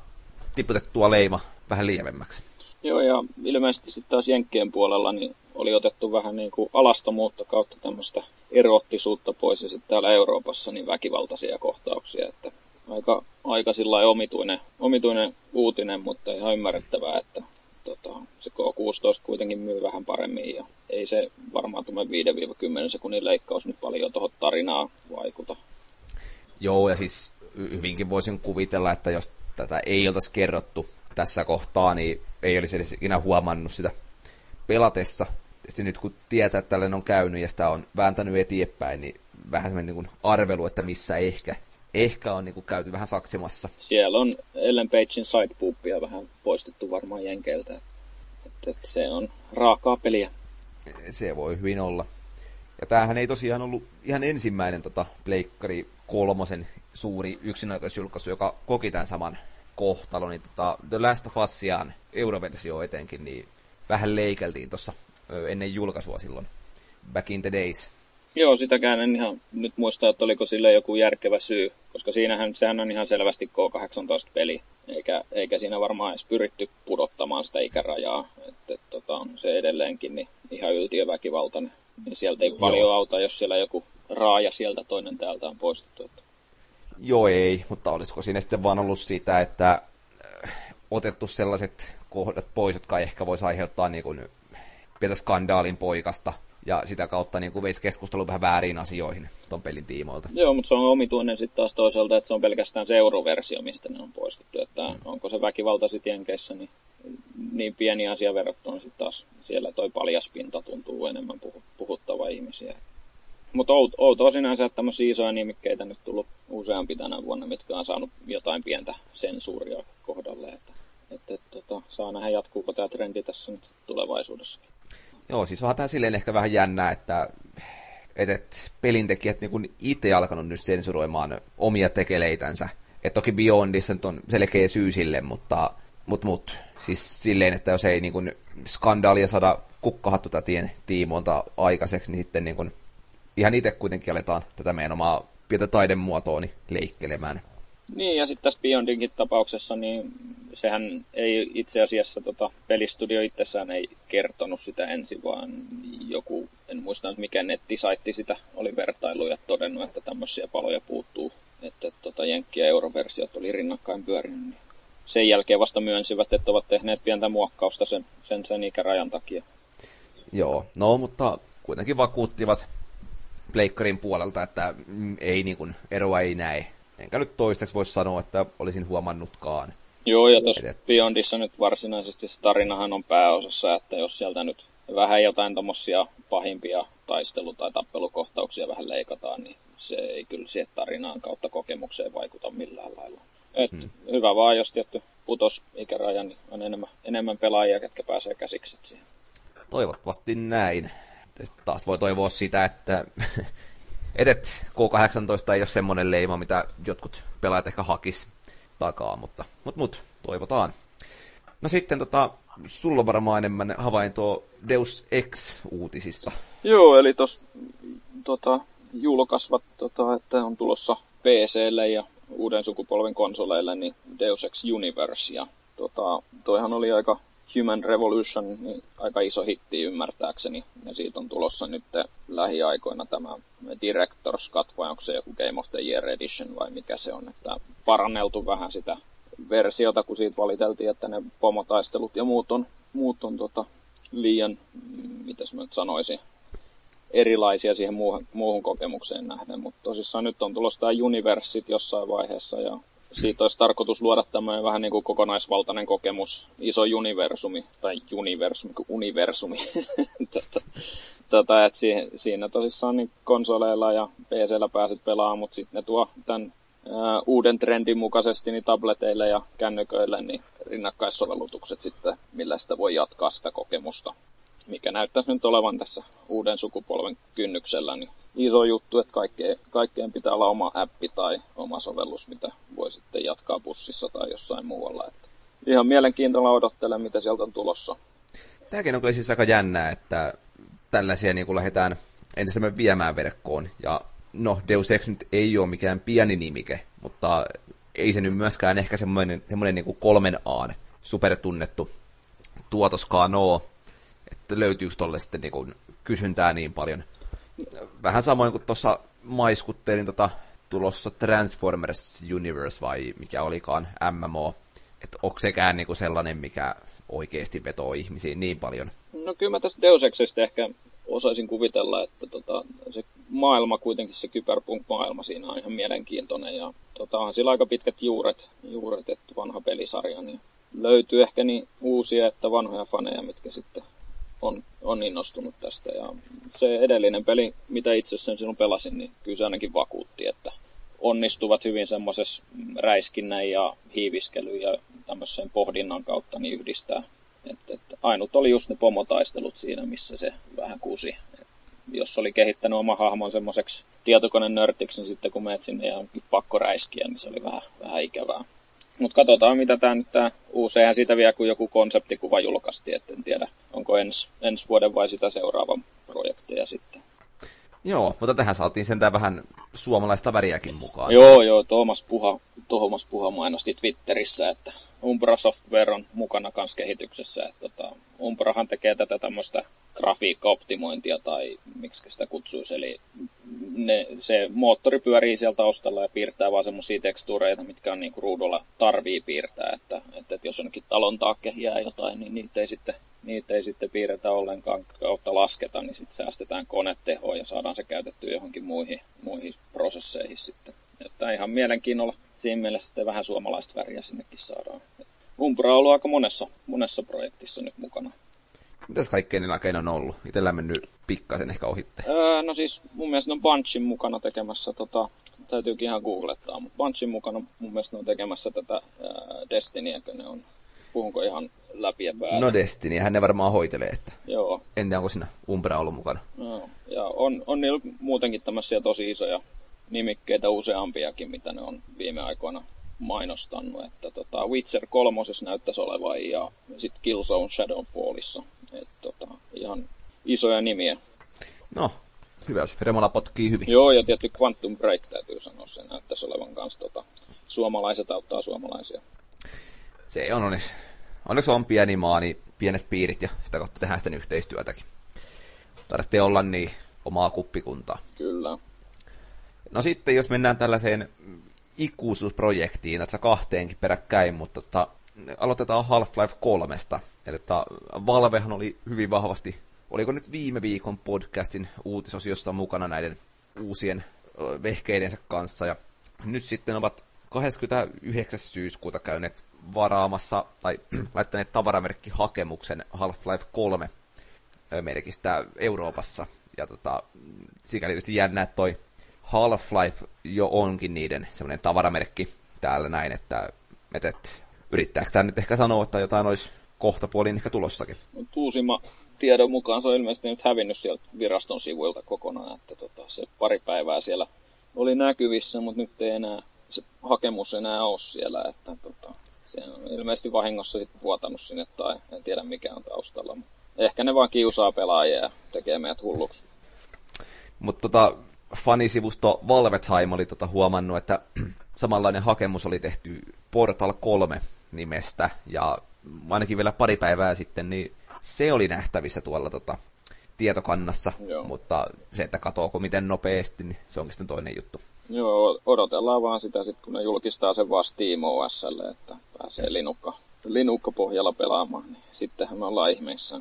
Speaker 1: tiputettua leima vähän lievemmäksi.
Speaker 2: Joo, ja ilmeisesti sitten taas Jenkkien puolella niin oli otettu vähän niin kuin alastomuutta kautta tämmöistä erottisuutta pois, ja sitten täällä Euroopassa niin väkivaltaisia kohtauksia, että aika, aika sillä omituinen, omituinen uutinen, mutta ihan ymmärrettävää, että tota, se K16 kuitenkin myy vähän paremmin, ja ei se varmaan tuomme 5-10 sekunnin leikkaus nyt paljon tuohon tarinaan vaikuta.
Speaker 1: Joo, ja siis hyvinkin voisin kuvitella, että jos tätä ei oltaisi kerrottu tässä kohtaa, niin ei olisi edes ikinä huomannut sitä pelatessa. Tietysti nyt kun tietää, että tällainen on käynyt ja sitä on vääntänyt eteenpäin, niin vähän semmoinen niin arvelu, että missä ehkä, ehkä on niin kuin käyty vähän saksimassa.
Speaker 2: Siellä on Ellen Pagein sidepoopia vähän poistettu varmaan jenkeiltä. Että, että se on raakaa peliä.
Speaker 1: Se voi hyvin olla. Ja tämähän ei tosiaan ollut ihan ensimmäinen tota, Pleikkari kolmosen suuri yksinäköisjulkaisu, joka koki tämän saman kohtalon, niin tota, The Last of Usiaan euroversio etenkin, niin vähän leikeltiin tuossa ennen julkaisua silloin, back in the days.
Speaker 2: Joo, sitäkään en ihan nyt muista, että oliko sille joku järkevä syy, koska siinähän sehän on ihan selvästi K18-peli, eikä, eikä siinä varmaan edes pyritty pudottamaan sitä ikärajaa, että et, tota, on se edelleenkin niin ihan yltiöväkivaltainen. Niin sieltä ei Joo. paljon auta, jos siellä joku raaja sieltä toinen täältä on poistettu. Että.
Speaker 1: Joo ei, mutta olisiko siinä sitten vaan ollut sitä, että otettu sellaiset kohdat pois, jotka ehkä voisi aiheuttaa niin kuin pientä skandaalin poikasta, ja sitä kautta niin kuin veisi keskustelu vähän väärin asioihin ton pelin tiimoilta.
Speaker 2: Joo, mutta se on omituinen sitten taas toisaalta, että se on pelkästään se euroversio, mistä ne on poistettu. Että mm. onko se väkivalta sitten Jenkeissä niin, niin pieni asia verrattuna sitten taas siellä toi paljaspinta tuntuu enemmän puhuttava ihmisiä. Mutta out, outoa sinänsä, että tämmöisiä isoja nimikkeitä nyt tullut useampi tänä vuonna, mitkä on saanut jotain pientä sensuuria kohdalle. Että, että, tota, saa nähdä, jatkuuko tämä trendi tässä nyt tulevaisuudessakin.
Speaker 1: Joo, siis onhan tämä silleen ehkä vähän jännää, että et, et pelintekijät niin itse alkanut nyt sensuroimaan omia tekeleitänsä. Et toki Beyondissa nyt on selkeä syy sille, mutta mut, mut, siis silleen, että jos ei niin kuin, skandaalia saada kukkahattu tätä tiimoilta aikaiseksi, niin sitten niin kuin, ihan itse kuitenkin aletaan tätä meidän omaa pientä taidemuotoa niin leikkelemään.
Speaker 2: Niin, ja sitten tässä Beyondinkin tapauksessa, niin sehän ei itse asiassa tota, pelistudio itsessään ei kertonut sitä ensin, vaan joku, en muista mikä nettisaitti sitä oli vertailu ja todennut, että tämmöisiä paloja puuttuu, että tota, Jenkki- ja Euroversiot oli rinnakkain pyörinyt. Niin sen jälkeen vasta myönsivät, että ovat tehneet pientä muokkausta sen, sen, sen ikärajan takia.
Speaker 1: Joo, no mutta kuitenkin vakuuttivat Pleikkarin puolelta, että ei niin kuin, eroa ei näe. Enkä nyt toistaiseksi voisi sanoa, että olisin huomannutkaan.
Speaker 2: Joo, ja tuossa Beyondissa nyt varsinaisesti se tarinahan on pääosassa, että jos sieltä nyt vähän jotain tommosia pahimpia taistelu- tai tappelukohtauksia vähän leikataan, niin se ei kyllä siihen tarinaan kautta kokemukseen vaikuta millään lailla. Et hmm. Hyvä vaan, jos tietty putos ikäraja, niin on enemmän, enemmän pelaajia, ketkä pääsee käsiksi siihen.
Speaker 1: Toivottavasti näin. Sitten taas voi toivoa sitä, että edet K18 ei ole semmoinen leima, mitä jotkut pelaajat ehkä hakis takaa, mutta mut, mut toivotaan. No sitten tota, sulla on varmaan enemmän havaintoa Deus Ex-uutisista.
Speaker 2: Joo, eli tos, tota, julkaisvat, tota, että on tulossa PClle ja uuden sukupolven konsoleille, niin Deus Ex Universe. Ja tota, toihan oli aika Human Revolution, niin aika iso hitti ymmärtääkseni. Ja siitä on tulossa nyt lähiaikoina tämä Director's Cut, vai onko se joku Game of the Year Edition vai mikä se on. Että paranneltu vähän sitä versiota, kun siitä valiteltiin, että ne pomotaistelut ja muut on, muut on tota, liian, mitäs mä nyt sanoisin, erilaisia siihen muuhun, muuhun kokemukseen nähden. Mutta tosissaan nyt on tulossa tämä Universit jossain vaiheessa ja siitä olisi tarkoitus luoda tämmöinen vähän niin kuin kokonaisvaltainen kokemus, iso universumi, tai universumi, universumi. tota, tota, että siihen, siinä tosissaan niin konsoleilla ja PCllä pääset pelaamaan, mutta sitten ne tuo tämän ää, uuden trendin mukaisesti niin tableteille ja kännyköille niin rinnakkaissovellutukset sitten, millä sitä voi jatkaa sitä kokemusta mikä näyttäisi nyt olevan tässä uuden sukupolven kynnyksellä, niin iso juttu, että kaikkeen, kaikkeen pitää olla oma appi tai oma sovellus, mitä voi sitten jatkaa bussissa tai jossain muualla. Että ihan mielenkiintoilla odottelen, mitä sieltä on tulossa.
Speaker 1: Tämäkin on kyllä siis aika jännää, että tällaisia niin kuin lähdetään entistä viemään verkkoon. Ja no, Deus Ex nyt ei ole mikään pieni nimike, mutta ei se nyt myöskään ehkä semmoinen, semmoinen niin kuin kolmen aan supertunnettu tuotoskaan ole että löytyykö tolle sitten niin kuin kysyntää niin paljon. Vähän samoin kuin tuossa maiskuttelin tota, tulossa Transformers Universe vai mikä olikaan MMO. Että onko sekään kuin sellainen, mikä oikeasti vetoo ihmisiin niin paljon?
Speaker 2: No kyllä mä tästä Deus Exista ehkä osaisin kuvitella, että tota, se maailma kuitenkin, se kyberpunk-maailma siinä on ihan mielenkiintoinen ja tota, on sillä aika pitkät juuret, juuret että vanha pelisarja, niin löytyy ehkä niin uusia että vanhoja faneja, mitkä sitten on, on innostunut tästä. Ja se edellinen peli, mitä itse sen silloin pelasin, niin kyllä se ainakin vakuutti, että onnistuvat hyvin semmoisessa räiskinnän ja hiiviskely ja tämmöisen pohdinnan kautta niin yhdistää. Et, et ainut oli just ne pomotaistelut siinä, missä se vähän kusi. jos oli kehittänyt oma hahmon semmoiseksi tietokonenörtiksi, niin sitten kun menet sinne ja pakko räiskiä, niin se oli vähän, vähän ikävää. Mutta katsotaan, mitä tämä nyt tämä uusi, eihän siitä vielä kun joku konseptikuva julkaistiin, että en tiedä, onko ens, ensi vuoden vai sitä seuraava projekteja sitten.
Speaker 1: Joo, mutta tähän saatiin sentään vähän suomalaista väriäkin mukaan.
Speaker 2: Joo, joo, Tuomas Puha, Tuomas Puha mainosti Twitterissä, että Umbra Software on mukana kanssa kehityksessä. Että tota, Umbrahan tekee tätä tämmöistä grafiikkaoptimointia tai miksi sitä kutsuisi. Eli ne, se moottori pyörii sieltä taustalla ja piirtää vaan semmoisia tekstuureita, mitkä on niinku ruudulla tarvii piirtää. Että, että, että jos jonnekin talon taakke jää jotain, niin niitä ei sitten niitä ei sitten piirretä ollenkaan kautta lasketa, niin sitten säästetään konetehoa ja saadaan se käytetty johonkin muihin, muihin prosesseihin sitten. Että ihan mielenkiinnolla siinä mielessä sitten vähän suomalaista väriä sinnekin saadaan. Umbra on ollut aika monessa, monessa projektissa nyt mukana.
Speaker 1: Mitäs kaikkea niillä on ollut? Itellä mennyt pikkasen ehkä ohitte.
Speaker 2: Öö, no siis mun mielestä ne on Bunchin mukana tekemässä tota, täytyykin ihan googlettaa, mutta Bunchin mukana mun mielestä ne on tekemässä tätä ää, Destinyä, ne on, puhunko ihan läpi ja päälle.
Speaker 1: No Destiny, hän ne varmaan hoitelee, että
Speaker 2: Joo.
Speaker 1: en tiedä, onko siinä Umbra ollut mukana.
Speaker 2: Joo. Ja on, on niillä muutenkin tämmöisiä tosi isoja nimikkeitä useampiakin, mitä ne on viime aikoina mainostanut. Että tota, Witcher 3 näyttäisi olevan ja sitten Killzone Shadowfallissa. Että tota, ihan isoja nimiä.
Speaker 1: No, hyvä, jos Fremola potkii hyvin.
Speaker 2: Joo, ja tietysti Quantum Break täytyy sanoa, se näyttäisi olevan kanssa tota, suomalaiset auttaa suomalaisia.
Speaker 1: Se on onneksi onneksi on pieni maa, niin pienet piirit ja sitä kautta tehdään sitten yhteistyötäkin. Tarvitsee olla niin omaa kuppikuntaa.
Speaker 2: Kyllä.
Speaker 1: No sitten, jos mennään tällaiseen ikuisuusprojektiin, että kahteenkin peräkkäin, mutta tota, aloitetaan Half-Life 3. Eli tota, Valvehan oli hyvin vahvasti, oliko nyt viime viikon podcastin uutisosiossa mukana näiden uusien vehkeidensä kanssa, ja nyt sitten ovat 29. syyskuuta käyneet varaamassa tai laittaneet tavaramerkkihakemuksen Half-Life 3 merkistä Euroopassa. Ja tota, sikäli tietysti jännä, että toi Half-Life jo onkin niiden semmoinen tavaramerkki täällä näin, että, että, että yrittääkö tämä nyt ehkä sanoa, että jotain olisi kohta puolin ehkä tulossakin.
Speaker 2: Uusimma tiedon mukaan se on ilmeisesti nyt hävinnyt sieltä viraston sivuilta kokonaan, että tota, se pari päivää siellä oli näkyvissä, mutta nyt ei enää se hakemus enää ole siellä, että tota, se on ilmeisesti vahingossa sitten vuotanut sinne tai en tiedä mikä on taustalla. Ehkä ne vaan kiusaa pelaajia ja tekee meidät hulluksi.
Speaker 1: Mutta tota, fanisivusto Valve Time oli tota huomannut, että samanlainen hakemus oli tehty Portal 3 nimestä, ja ainakin vielä pari päivää sitten, niin se oli nähtävissä tuolla tota, tietokannassa, Joo. mutta se, että katoako miten nopeasti, niin se onkin sitten toinen juttu.
Speaker 2: Joo, odotellaan vaan sitä sitten, kun ne julkistaa sen vasta SteamOSlle, että pääsee Linukka, Linukka-pohjalla pelaamaan, niin sittenhän me ollaan ihmeissä.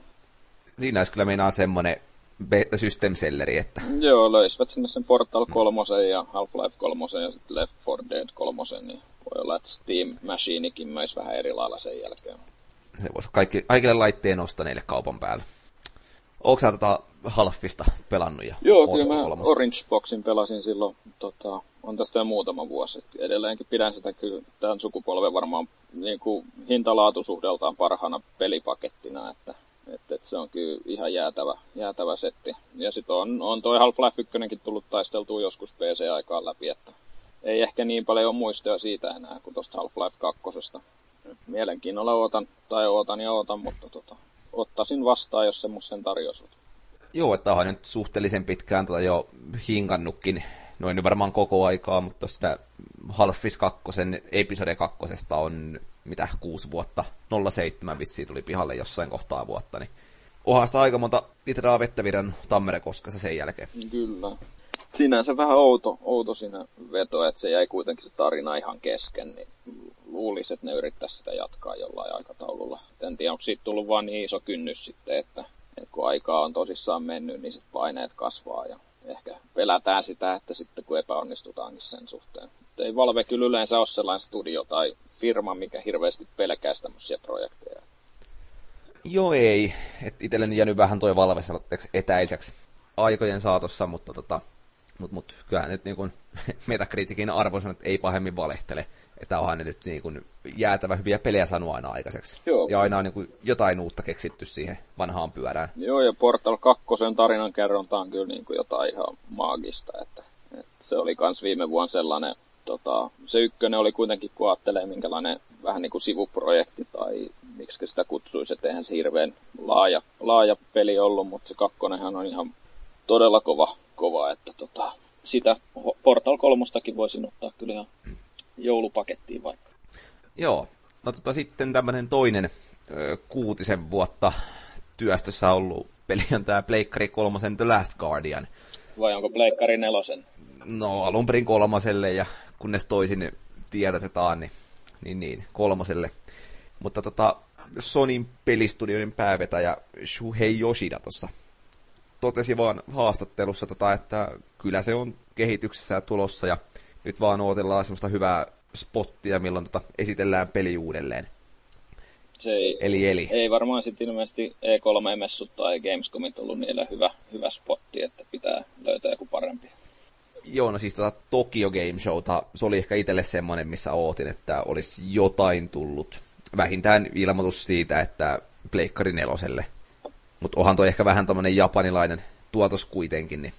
Speaker 1: Siinä olisi kyllä meinaa semmoinen beta system selleri, että...
Speaker 2: Joo, löisivät sinne sen Portal 3 ja Half-Life 3 ja sitten Left 4 Dead 3, niin voi olla, että Steam Machinekin myös vähän eri lailla sen jälkeen.
Speaker 1: Se voisi kaikki, kaikille laitteen ostaneille kaupan päällä. Onko sä tota Halfista pelannut? Ja
Speaker 2: Joo, kyllä mä Orange Boxin pelasin silloin, tota, on tästä jo muutama vuosi. Edelleenkin pidän sitä kyllä tämän sukupolven varmaan niin kuin hintalaatusuhdeltaan parhaana pelipakettina, että, että, että, se on kyllä ihan jäätävä, jäätävä setti. Ja sitten on, on toi Half-Life 1 tullut taisteltua joskus PC-aikaan läpi, että ei ehkä niin paljon muistoja siitä enää kuin tuosta Half-Life 2. Mielenkiinnolla ootan, tai ootan ja ootan, mutta tota, ottaisin vastaan, jos semmoisen tarjosivat.
Speaker 1: Joo, että on nyt suhteellisen pitkään tota jo hinkannutkin, noin nyt varmaan koko aikaa, mutta sitä Halfis 2, episode 2 on mitä kuusi vuotta, 07 vissiin tuli pihalle jossain kohtaa vuotta, niin onhan sitä aika monta litraa vettä virran Tammerekoskassa sen jälkeen.
Speaker 2: Kyllä. Sinänsä vähän outo, outo siinä veto, että se jäi kuitenkin se tarina ihan kesken, niin luulisi, että ne yrittäisi sitä jatkaa jollain aikataululla. En tiedä, onko siitä tullut vaan niin iso kynnys sitten, että, että kun aikaa on tosissaan mennyt, niin sitten paineet kasvaa ja ehkä pelätään sitä, että sitten kun epäonnistutaankin sen suhteen. Mutta ei Valve kyllä yleensä ole sellainen studio tai firma, mikä hirveästi pelkää tämmöisiä projekteja.
Speaker 1: Joo ei. Et itselleni jäänyt vähän toi Valve etäiseksi aikojen saatossa, mutta tota, Mutta mut, kyllähän nyt niin metakritiikin arvo on, että ei pahemmin valehtele. Että onhan ne nyt niin kuin jäätävä hyviä pelejä sanoa aina aikaiseksi. Joo. Ja aina on niin kuin jotain uutta keksitty siihen vanhaan pyörään.
Speaker 2: Joo, ja Portal 2 tarinan kerronta on kyllä niin kuin jotain ihan maagista. Että, että se oli kans viime vuonna sellainen, tota, se ykkönen oli kuitenkin, kun ajattelee minkälainen vähän niin kuin sivuprojekti tai miksi sitä kutsuisi, että eihän se hirveän laaja, laaja peli ollut, mutta se kakkonenhan on ihan todella kova, kova että tota, sitä Portal 3 voisin ottaa kyllä ihan joulupakettiin vaikka.
Speaker 1: Joo, no tota sitten tämmöinen toinen ö, kuutisen vuotta työstössä ollut peli on tämä Pleikkari kolmosen The Last Guardian.
Speaker 2: Vai onko Pleikkari nelosen?
Speaker 1: No alun perin kolmoselle ja kunnes toisin tiedotetaan, niin, niin, niin kolmoselle. Mutta tota, Sonin pelistudioiden päävetäjä Shuhei Yoshida tuossa totesi vaan haastattelussa, tota, että kyllä se on kehityksessä ja tulossa ja nyt vaan odotellaan semmoista hyvää spottia, milloin tota esitellään peli uudelleen.
Speaker 2: Se ei, eli, eli. ei varmaan sitten ilmeisesti E3-messut tai Gamescomit ollut niille hyvä, hyvä spotti, että pitää löytää joku parempi.
Speaker 1: Joo, no siis tota Tokyo Game Showta, se oli ehkä itselle semmoinen, missä ootin, että olisi jotain tullut. Vähintään ilmoitus siitä, että Pleikkari neloselle. Mutta onhan toi ehkä vähän tämmöinen japanilainen tuotos kuitenkin, niin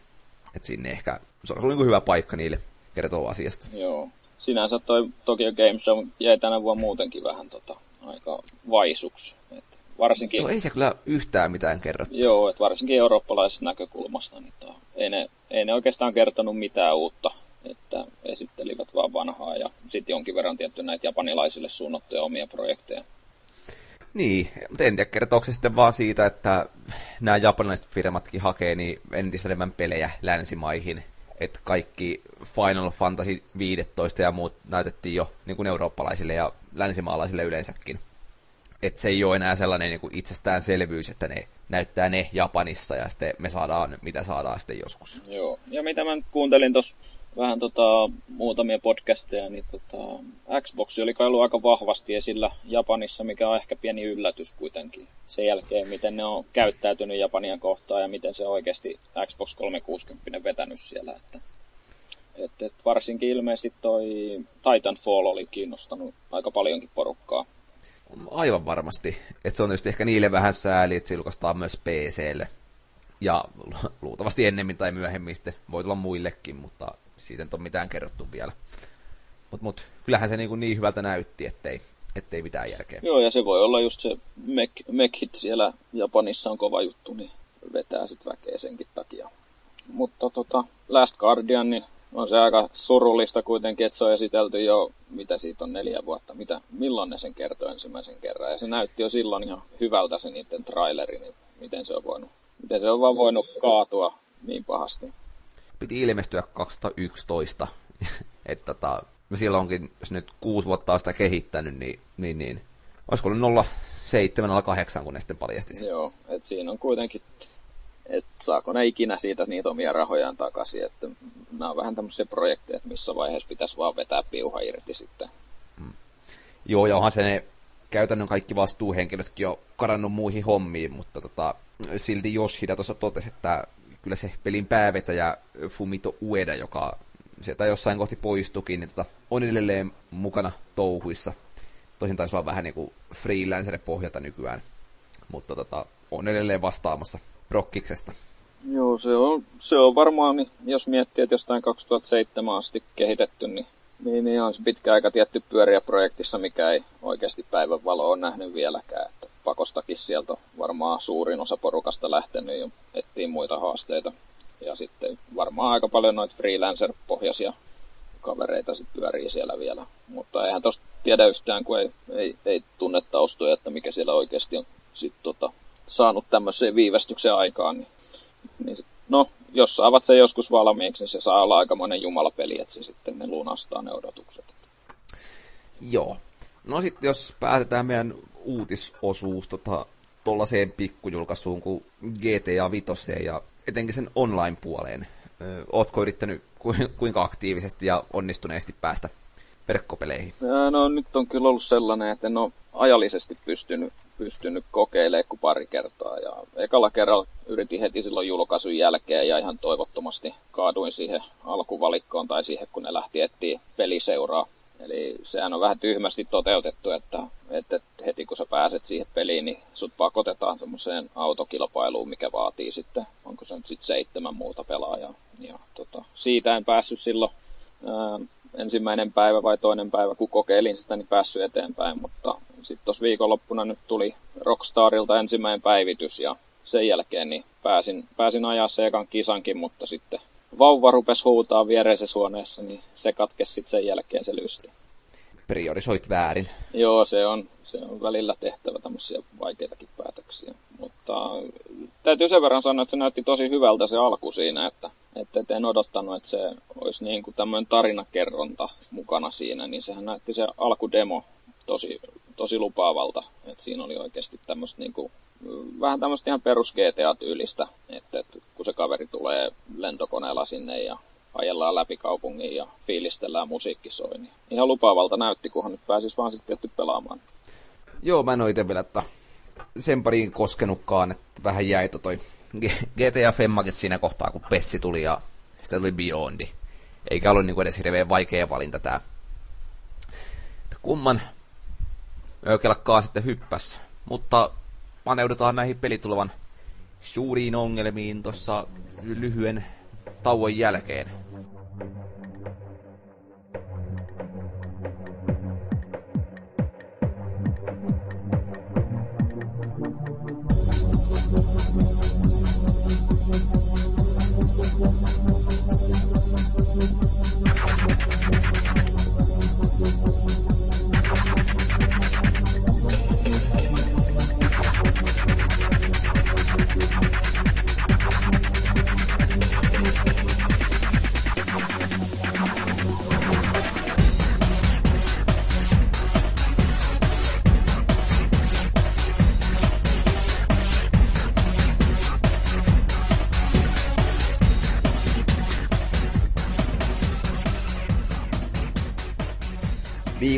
Speaker 1: että sinne ehkä, se on niin hyvä paikka niille kertoo asiasta.
Speaker 2: Joo. Sinänsä toi Tokyo Game Show jäi tänä vuonna muutenkin vähän tota, aika vaisuksi. Et varsinkin...
Speaker 1: Joo, ei se kyllä yhtään mitään kerrottu.
Speaker 2: Joo, että varsinkin eurooppalaisesta näkökulmasta, niin to, ei, ne, ei ne oikeastaan kertonut mitään uutta, että esittelivät vaan vanhaa ja sitten jonkin verran tietty näitä japanilaisille suunnattuja omia projekteja.
Speaker 1: Niin, mutta en tiedä, kertooko se sitten vaan siitä, että nämä japanilaiset firmatkin hakee niin entistä enemmän pelejä länsimaihin, että kaikki Final Fantasy 15 ja muut näytettiin jo niin kuin eurooppalaisille ja länsimaalaisille yleensäkin. Että se ei ole enää sellainen niin kuin itsestäänselvyys, että ne näyttää ne Japanissa ja sitten me saadaan, mitä saadaan sitten joskus.
Speaker 2: Joo, ja mitä mä kuuntelin tuossa vähän tota, muutamia podcasteja, niin tota, Xbox oli kai ollut aika vahvasti esillä Japanissa, mikä on ehkä pieni yllätys kuitenkin sen jälkeen, miten ne on käyttäytynyt Japania kohtaan ja miten se oikeasti Xbox 360 vetänyt siellä. Että, et, et varsinkin ilmeisesti toi Titanfall oli kiinnostanut aika paljonkin porukkaa.
Speaker 1: Aivan varmasti. Että se on tietysti ehkä niille vähän sääli, että se julkaistaan myös PClle. Ja luultavasti ennemmin tai myöhemmin sitten voi tulla muillekin, mutta siitä ei ole mitään kerrottu vielä. Mutta mut, kyllähän se niin, niin hyvältä näytti, ettei, ettei mitään järkeä.
Speaker 2: Joo, ja se voi olla just se Mech, siellä Japanissa on kova juttu, niin vetää sitten väkeä senkin takia. Mutta tota, Last Guardian, niin on se aika surullista kuitenkin, että se on esitelty jo, mitä siitä on neljä vuotta, mitä, milloin ne sen kertoi ensimmäisen kerran. Ja se näytti jo silloin ihan hyvältä se niiden traileri, niin miten se on voinut, miten se on vaan voinut kaatua niin pahasti
Speaker 1: piti ilmestyä 2011. että tota, silloinkin, jos nyt kuusi vuotta on sitä kehittänyt, niin, niin, niin olisiko ollut 07 08, kun ne sitten paljasti sen.
Speaker 2: Joo, että siinä on kuitenkin, että saako ne ikinä siitä niitä omia rahojaan takaisin, että nämä on vähän tämmöisiä projekteja, että missä vaiheessa pitäisi vaan vetää piuha irti sitten. Mm.
Speaker 1: Joo, ja onhan se ne käytännön kaikki vastuuhenkilötkin jo karannut muihin hommiin, mutta tota, silti Yoshida tuossa totesi, että kyllä se pelin päävetäjä Fumito Ueda, joka sieltä jossain kohti poistukin, niin tota, on edelleen mukana touhuissa. Tosin taisi olla vähän niin kuin freelancer pohjalta nykyään, mutta tota, on edelleen vastaamassa prokkiksesta.
Speaker 2: Joo, se on, se on varmaan, niin jos miettii, että jostain 2007 asti kehitetty, niin, niin, niin on se pitkä aika tietty pyöriä projektissa, mikä ei oikeasti päivän valo on nähnyt vieläkään. Että pakostakin sieltä varmaan suurin osa porukasta lähtenyt ja etsii muita haasteita. Ja sitten varmaan aika paljon noita freelancer-pohjaisia kavereita sitten pyörii siellä vielä. Mutta eihän tosta tiedä yhtään, kun ei, ei, ei tunne taustoja, että mikä siellä oikeasti on sit tota, saanut tämmöiseen viivästyksen aikaan. Niin, niin sit, no, jos saavat sen joskus valmiiksi, niin se saa olla aikamoinen jumalapeli, että se sitten ne lunastaa ne odotukset.
Speaker 1: Joo. No sitten jos päätetään meidän uutisosuus tota, tollaiseen pikkujulkaisuun kuin GTA 5 ja etenkin sen online-puoleen. ootko yrittänyt kuinka aktiivisesti ja onnistuneesti päästä verkkopeleihin?
Speaker 2: No nyt on kyllä ollut sellainen, että en ole ajallisesti pystynyt pystynyt kokeilemaan kuin pari kertaa. Ja ekalla kerralla yritin heti silloin julkaisun jälkeen ja ihan toivottomasti kaaduin siihen alkuvalikkoon tai siihen, kun ne lähti etsiä peliseuraa. Eli sehän on vähän tyhmästi toteutettu, että, että heti kun sä pääset siihen peliin, niin sut pakotetaan semmoiseen autokilpailuun, mikä vaatii sitten, onko se nyt sitten seitsemän muuta pelaajaa. Ja, tota, siitä en päässyt silloin ää, ensimmäinen päivä vai toinen päivä, kun kokeilin sitä, niin päässyt eteenpäin, mutta sitten tuossa viikonloppuna nyt tuli Rockstarilta ensimmäinen päivitys ja sen jälkeen niin pääsin, pääsin ajaa se ekan kisankin, mutta sitten vauva rupesi huutaa viereisessä huoneessa, niin se katkesi sitten sen jälkeen se lysti.
Speaker 1: Priorisoit väärin.
Speaker 2: Joo, se on, se on välillä tehtävä tämmöisiä vaikeitakin päätöksiä. Mutta täytyy sen verran sanoa, että se näytti tosi hyvältä se alku siinä, että, että en odottanut, että se olisi niin kuin tämmöinen tarinakerronta mukana siinä, niin sehän näytti se alkudemo tosi, tosi lupaavalta. Että siinä oli oikeasti tämmöistä niin kuin, vähän tämmöistä ihan perus GTA-tyylistä, että, että kun se kaveri tulee lentokoneella sinne ja ajellaan läpi kaupungin ja fiilistellään musiikki soi, niin ihan lupaavalta näytti, kunhan nyt pääsis vaan sitten tietty pelaamaan.
Speaker 1: Joo, mä en ole itse vielä, että sen pariin koskenutkaan, että vähän jäi toi GTA Femmakin siinä kohtaa, kun Pessi tuli ja sitten tuli Beyond. Eikä ollut niinku edes hirveän vaikea valinta tää. Kumman kelkkaa sitten hyppäs. Mutta paneudutaan näihin pelitulevan suuriin ongelmiin tuossa lyhyen tauon jälkeen.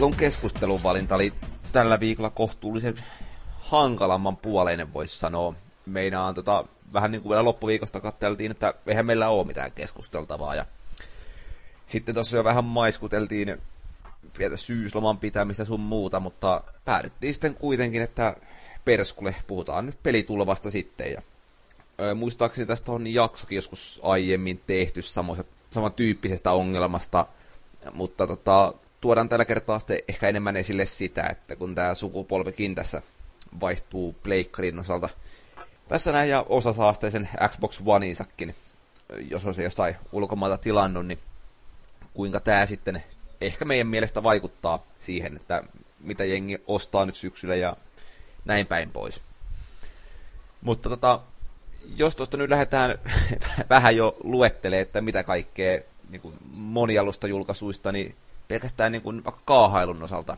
Speaker 1: Viikon keskustelun valinta oli tällä viikolla kohtuullisen hankalamman puoleinen, voisi sanoa. Meinaan tota, vähän niin kuin vielä loppuviikosta katseltiin, että eihän meillä ole mitään keskusteltavaa. Ja sitten tuossa jo vähän maiskuteltiin pientä syysloman pitämistä sun muuta, mutta päädyttiin sitten kuitenkin, että perskulle puhutaan nyt pelitulvasta sitten. Ja, ö, muistaakseni tästä on jaksokin joskus aiemmin tehty samantyyppisestä ongelmasta, mutta tota, tuodaan tällä kertaa sitten ehkä enemmän esille sitä, että kun tämä sukupolvikin tässä vaihtuu pleikkarin osalta tässä näin, ja osa saa sitten sen Xbox Oneinsakin, jos on se jostain ulkomailta tilannut, niin kuinka tämä sitten ehkä meidän mielestä vaikuttaa siihen, että mitä jengi ostaa nyt syksyllä ja näin päin pois. Mutta tota, jos tuosta nyt lähdetään vähän jo luettelee, että mitä kaikkea niin monialusta julkaisuista, niin pelkästään niin kuin vaikka kaahailun osalta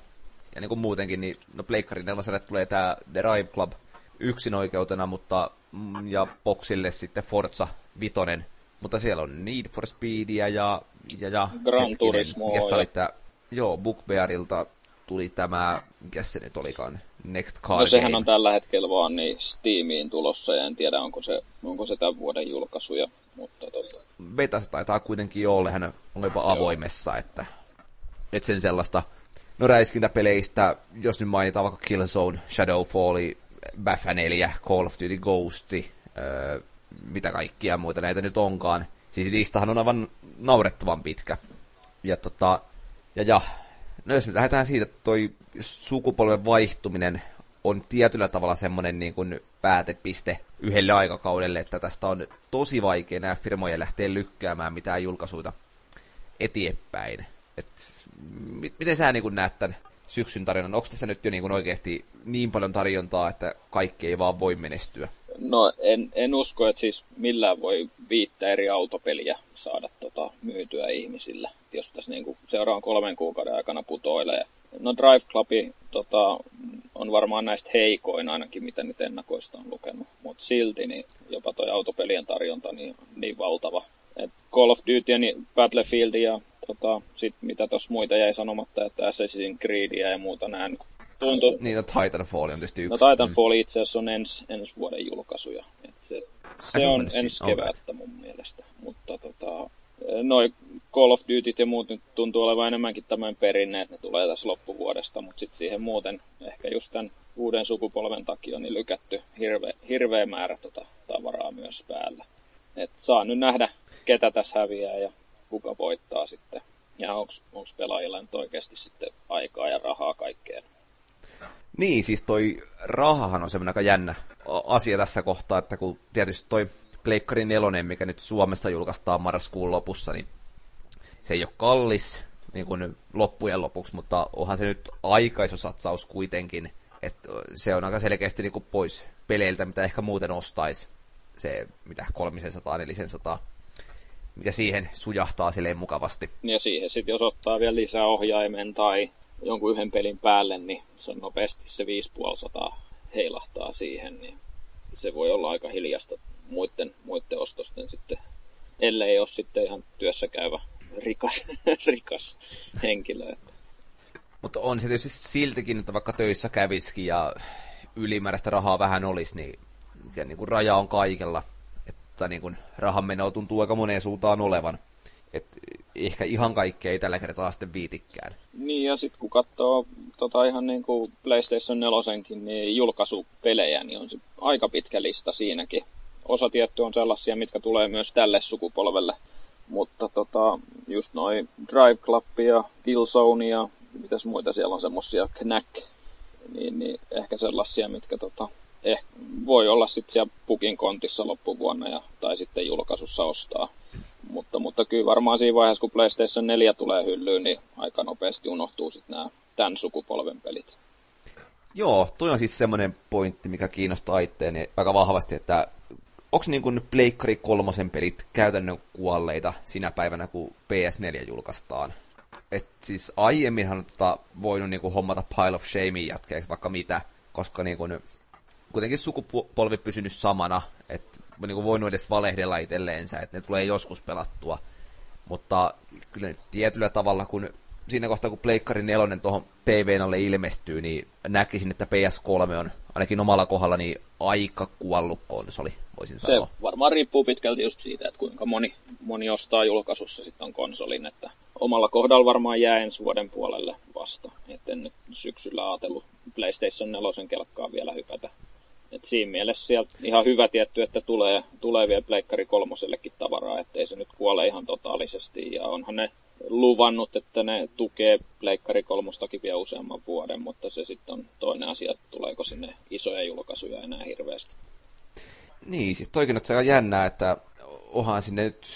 Speaker 1: ja niin kuin muutenkin, niin no Pleikkarin neloselle tulee tämä The Drive Club yksin oikeutena, mutta mm, ja Boxille sitten Forza Vitonen, mutta siellä on Need for Speedia ja, ja, ja
Speaker 2: Gran Turismo.
Speaker 1: Ja... Oli tää, joo, Bookbearilta tuli tämä, mikä se nyt olikaan, Next Car
Speaker 2: No sehän
Speaker 1: Game.
Speaker 2: on tällä hetkellä vaan niin Steamiin tulossa ja en tiedä onko se, onko se tämän vuoden julkaisuja, mutta tota...
Speaker 1: Beta taitaa kuitenkin olla, hän on jopa avoimessa, että et sen sellaista, no räiskintäpeleistä, jos nyt mainitaan vaikka Killzone, Shadowfall, Baffa 4, Call of Duty Ghost, öö, mitä kaikkia muita näitä nyt onkaan. Siis listahan on aivan naurettavan pitkä. Ja tota, ja ja, no jos nyt lähdetään siitä, että toi sukupolven vaihtuminen on tietyllä tavalla semmoinen niin kuin päätepiste yhdelle aikakaudelle, että tästä on tosi vaikea nämä firmojen lähteä lykkäämään mitään julkaisuita eteenpäin. Et miten sä niin näet tämän syksyn tarinan? Onko tässä nyt jo niin oikeasti niin paljon tarjontaa, että kaikki ei vaan voi menestyä?
Speaker 2: No en, en usko, että siis millään voi viittä eri autopeliä saada tota, myytyä ihmisille, jos tässä niin seuraavan kolmen kuukauden aikana putoilee. No Drive Club tota, on varmaan näistä heikoin ainakin, mitä nyt ennakoista on lukenut, mutta silti niin jopa toi autopelien tarjonta niin, niin valtava. Et Call of Duty ja niin Battlefield ja tota, sit mitä tuossa muita jäi sanomatta, että Assassin's Creedia ja muuta näen tuntuu...
Speaker 1: Niin, no Titanfall on tietysti
Speaker 2: yksi. No Titanfall itse asiassa on ens, ensi vuoden julkaisuja. Et se, se on ensi kevättä mun mielestä. Mutta tota, noin Call of Duty ja muut nyt tuntuu olevan enemmänkin tämän perinne, että ne tulee tässä loppuvuodesta, mutta sitten siihen muuten ehkä just tämän uuden sukupolven takia niin lykätty hirve, hirveä määrä tota tavaraa myös päällä. Et saa nyt nähdä, ketä tässä häviää ja kuka voittaa sitten. Ja onko pelaajilla nyt oikeasti sitten aikaa ja rahaa kaikkeen.
Speaker 1: Niin, siis toi rahahan on semmoinen aika jännä asia tässä kohtaa, että kun tietysti toi Pleikkari 4, mikä nyt Suomessa julkaistaan marraskuun lopussa, niin se ei ole kallis niin kuin loppujen lopuksi, mutta onhan se nyt aikaisosatsaus kuitenkin, että se on aika selkeästi niin kuin pois peleiltä, mitä ehkä muuten ostaisi. Se, mitä 300, 400, mikä siihen sujahtaa silleen mukavasti.
Speaker 2: Ja siihen sitten, jos ottaa vielä lisää ohjaimen tai jonkun yhden pelin päälle, niin se on nopeasti se 550 heilahtaa siihen, niin se voi olla aika hiljasta muiden, muiden ostosten sitten, ellei ole sitten ihan työssä käyvä rikas, rikas henkilö. Että.
Speaker 1: Mutta on se tietysti siltikin, että vaikka töissä käviskin ja ylimääräistä rahaa vähän olisi, niin, niin kuin raja on kaikella. Että niin kuin rahan meno tuntuu aika moneen suuntaan olevan. Et ehkä ihan kaikkea ei tällä kertaa sitten viitikkään.
Speaker 2: Niin, ja sitten kun katsoo tota ihan niin kuin PlayStation 4 niin julkaisupelejä, niin on se aika pitkä lista siinäkin. Osa tietty on sellaisia, mitkä tulee myös tälle sukupolvelle. Mutta tota, just noin Drive Club ja Killzone ja mitäs muita siellä on semmosia Knack, niin, niin ehkä sellaisia, mitkä tota, eh, voi olla sitten siellä pukin kontissa loppuvuonna ja, tai sitten julkaisussa ostaa. Mutta, mutta kyllä varmaan siinä vaiheessa, kun PlayStation 4 tulee hyllyyn, niin aika nopeasti unohtuu sitten nämä tämän sukupolven pelit.
Speaker 1: Joo, toi on siis semmoinen pointti, mikä kiinnostaa itteeni aika vahvasti, että onko niin kuin Pleikkari kolmosen pelit käytännön kuolleita sinä päivänä, kun PS4 julkaistaan? Et siis aiemminhan tota voinut niin kuin hommata Pile of Shamea jatkeeksi vaikka mitä, koska niin kuin, kuitenkin sukupolvi pysynyt samana, että niin kuin voinut edes valehdella itselleensä, että ne tulee joskus pelattua. Mutta kyllä tietyllä tavalla, kun siinä kohtaa, kun Pleikkari 4 tuohon TVn alle ilmestyy, niin näkisin, että PS3 on ainakin omalla kohdalla niin aika kuollut konsoli, voisin sanoa.
Speaker 2: Se varmaan riippuu pitkälti just siitä, että kuinka moni, moni ostaa julkaisussa sitten on konsolin, että omalla kohdalla varmaan jää ensi vuoden puolelle vasta. että en nyt syksyllä ajatellut PlayStation 4 kelkkaa vielä hypätä. Et siinä mielessä sieltä ihan hyvä tietty, että tulee, tulee vielä Pleikkari kolmosellekin tavaraa, ettei se nyt kuole ihan totaalisesti. Ja onhan ne luvannut, että ne tukee Pleikkari kolmostakin vielä useamman vuoden, mutta se sitten on toinen asia, että tuleeko sinne isoja julkaisuja enää hirveästi.
Speaker 1: Niin, siis toikin on aika jännää, että onhan sinne nyt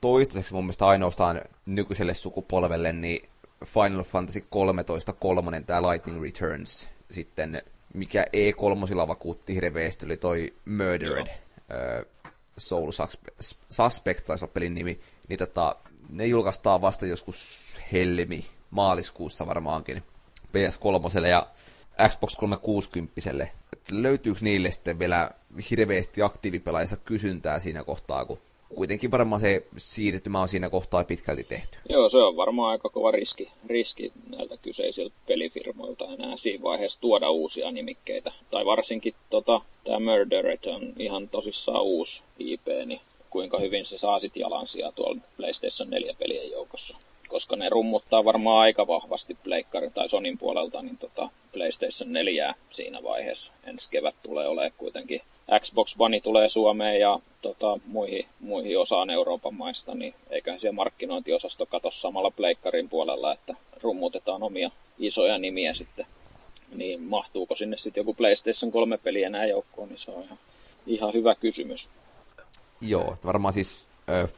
Speaker 1: toistaiseksi mun mielestä ainoastaan nykyiselle sukupolvelle, niin Final Fantasy 13 kolmonen, tämä Lightning Returns, sitten mikä E3 vakuutti hirveästi, oli toi Murdered. Uh, Soul Suspect, taisi olla pelin nimi, niin tota, ne julkaistaan vasta joskus helmi, maaliskuussa varmaankin, PS3 ja Xbox 360. Että löytyykö niille sitten vielä hirveästi aktiivipelaajista kysyntää siinä kohtaa, kun kuitenkin varmaan se siirtymä on siinä kohtaa pitkälti tehty.
Speaker 2: Joo, se on varmaan aika kova riski, riski näiltä kyseisiltä pelifirmoilta enää siinä vaiheessa tuoda uusia nimikkeitä. Tai varsinkin tota, tämä Murdered on ihan tosissaan uusi IP, niin kuinka hyvin se saa sit jalansia tuolla PlayStation 4-pelien joukossa. Koska ne rummuttaa varmaan aika vahvasti Pleikkari tai Sonin puolelta, niin tota PlayStation 4 siinä vaiheessa. Ensi kevät tulee olemaan kuitenkin Xbox One tulee Suomeen ja tota, muihin, muihin osaan Euroopan maista, niin eiköhän siellä markkinointiosasto katso samalla pleikkarin puolella, että rummutetaan omia isoja nimiä sitten. Niin mahtuuko sinne sitten joku PlayStation 3 peli enää joukkoon, niin se on ihan, ihan hyvä kysymys.
Speaker 1: Joo, varmaan siis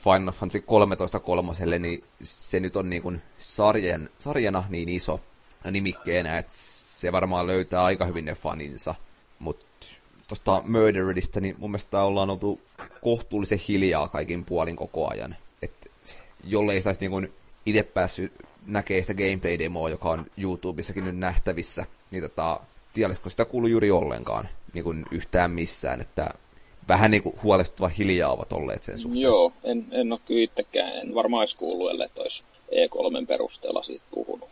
Speaker 1: Final Fantasy 13 kolmoselle, niin se nyt on niin kuin sarjan, sarjana niin iso nimikkeenä, että se varmaan löytää aika hyvin ne faninsa. Mutta tuosta Murderedista, niin mun mielestä ollaan oltu kohtuullisen hiljaa kaikin puolin koko ajan. Et jollei saisi niin itse päässyt näkee sitä gameplay-demoa, joka on YouTubessakin nyt nähtävissä, niin tota, tiedätkö sitä kuulu juuri ollenkaan niin kuin yhtään missään, että vähän niin kuin huolestuttava hiljaa ovat olleet sen suhteen.
Speaker 2: Joo, en, en ole kyllä itsekään, en varmaan olisi kuullut, ellei olisi E3 perusteella siitä puhunut.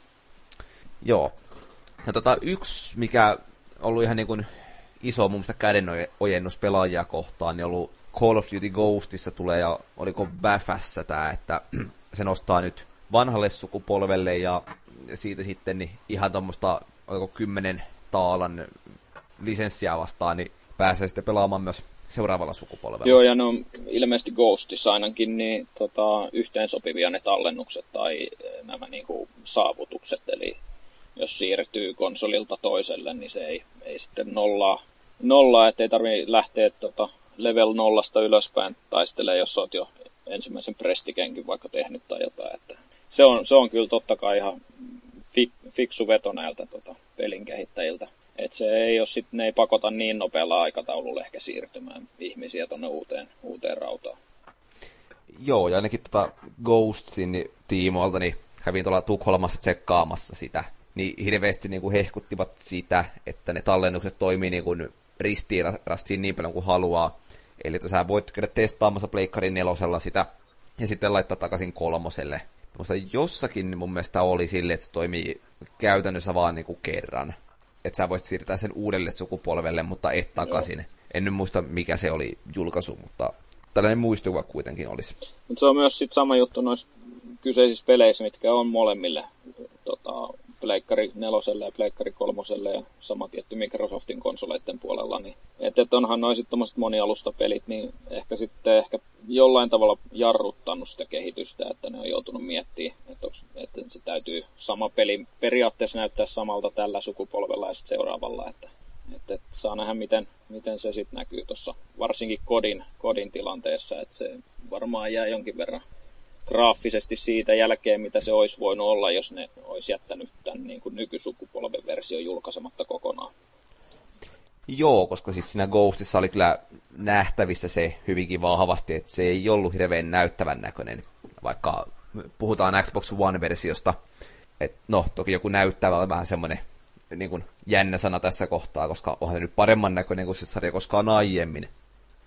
Speaker 1: Joo. Ja tota, yksi, mikä on ollut ihan niin kuin iso mun mielestä kädenojennus pelaajia kohtaan, niin on ollut Call of Duty Ghostissa tulee, ja oliko Bäfässä tämä, että se nostaa nyt vanhalle sukupolvelle, ja siitä sitten niin ihan tuommoista, oliko kymmenen taalan lisenssiä vastaan, niin pääsee sitten pelaamaan myös seuraavalla sukupolvella.
Speaker 2: Joo, ja no ilmeisesti Ghostissa ainakin niin, tota, yhteensopivia ne tallennukset tai nämä niin kuin, saavutukset, eli jos siirtyy konsolilta toiselle, niin se ei, ei sitten nollaa, nollaa ettei tarvitse lähteä tota, level nollasta ylöspäin taistelee, jos oot jo ensimmäisen prestikenkin vaikka tehnyt tai jotain. Että se, on, se on kyllä totta kai ihan fik, fiksu veto näiltä tota, pelin kehittäjiltä. Et se ei ole sit, ne ei pakota niin nopealla aikataululla ehkä siirtymään ihmisiä tuonne uuteen, uuteen rautaan.
Speaker 1: Joo, ja ainakin tota Ghostsin tiimoilta, niin kävin tuolla Tukholmassa tsekkaamassa sitä, niin hirveästi niin kuin hehkuttivat sitä, että ne tallennukset toimii niin ristiin rastiin niin paljon kuin haluaa. Eli että sä voit käydä testaamassa Pleikkarin nelosella sitä ja sitten laittaa takaisin kolmoselle. Mutta jossakin mun mielestä oli sille, että se toimii käytännössä vaan niin kuin kerran. Että sä voisit siirtää sen uudelle sukupolvelle, mutta et takaisin. Joo. En nyt muista, mikä se oli julkaisu, mutta tällainen muistuva kuitenkin olisi.
Speaker 2: Mutta se on myös sit sama juttu noissa kyseisissä peleissä, mitkä on molemmille tota, Pleikkari neloselle ja Pleikkari kolmoselle ja sama tietty Microsoftin konsoleiden puolella, niin että et onhan noin sitten monialustapelit, niin ehkä sitten ehkä jollain tavalla jarruttanut sitä kehitystä, että ne on joutunut miettimään, että, että se täytyy sama peli periaatteessa näyttää samalta tällä sukupolvella ja sitten seuraavalla, että, että, että saa nähdä miten, miten se sitten näkyy tuossa varsinkin kodin, kodin tilanteessa, että se varmaan jää jonkin verran graafisesti siitä jälkeen, mitä se olisi voinut olla, jos ne olisi jättänyt tämän niin kuin nykysukupolven versio julkaisematta kokonaan.
Speaker 1: Joo, koska siis siinä Ghostissa oli kyllä nähtävissä se hyvinkin vahvasti, että se ei ollut hirveän näyttävän näköinen, vaikka puhutaan Xbox One-versiosta. Et no, toki joku näyttävä on vähän semmoinen niin jännä sana tässä kohtaa, koska onhan se nyt paremman näköinen kuin se sarja koskaan aiemmin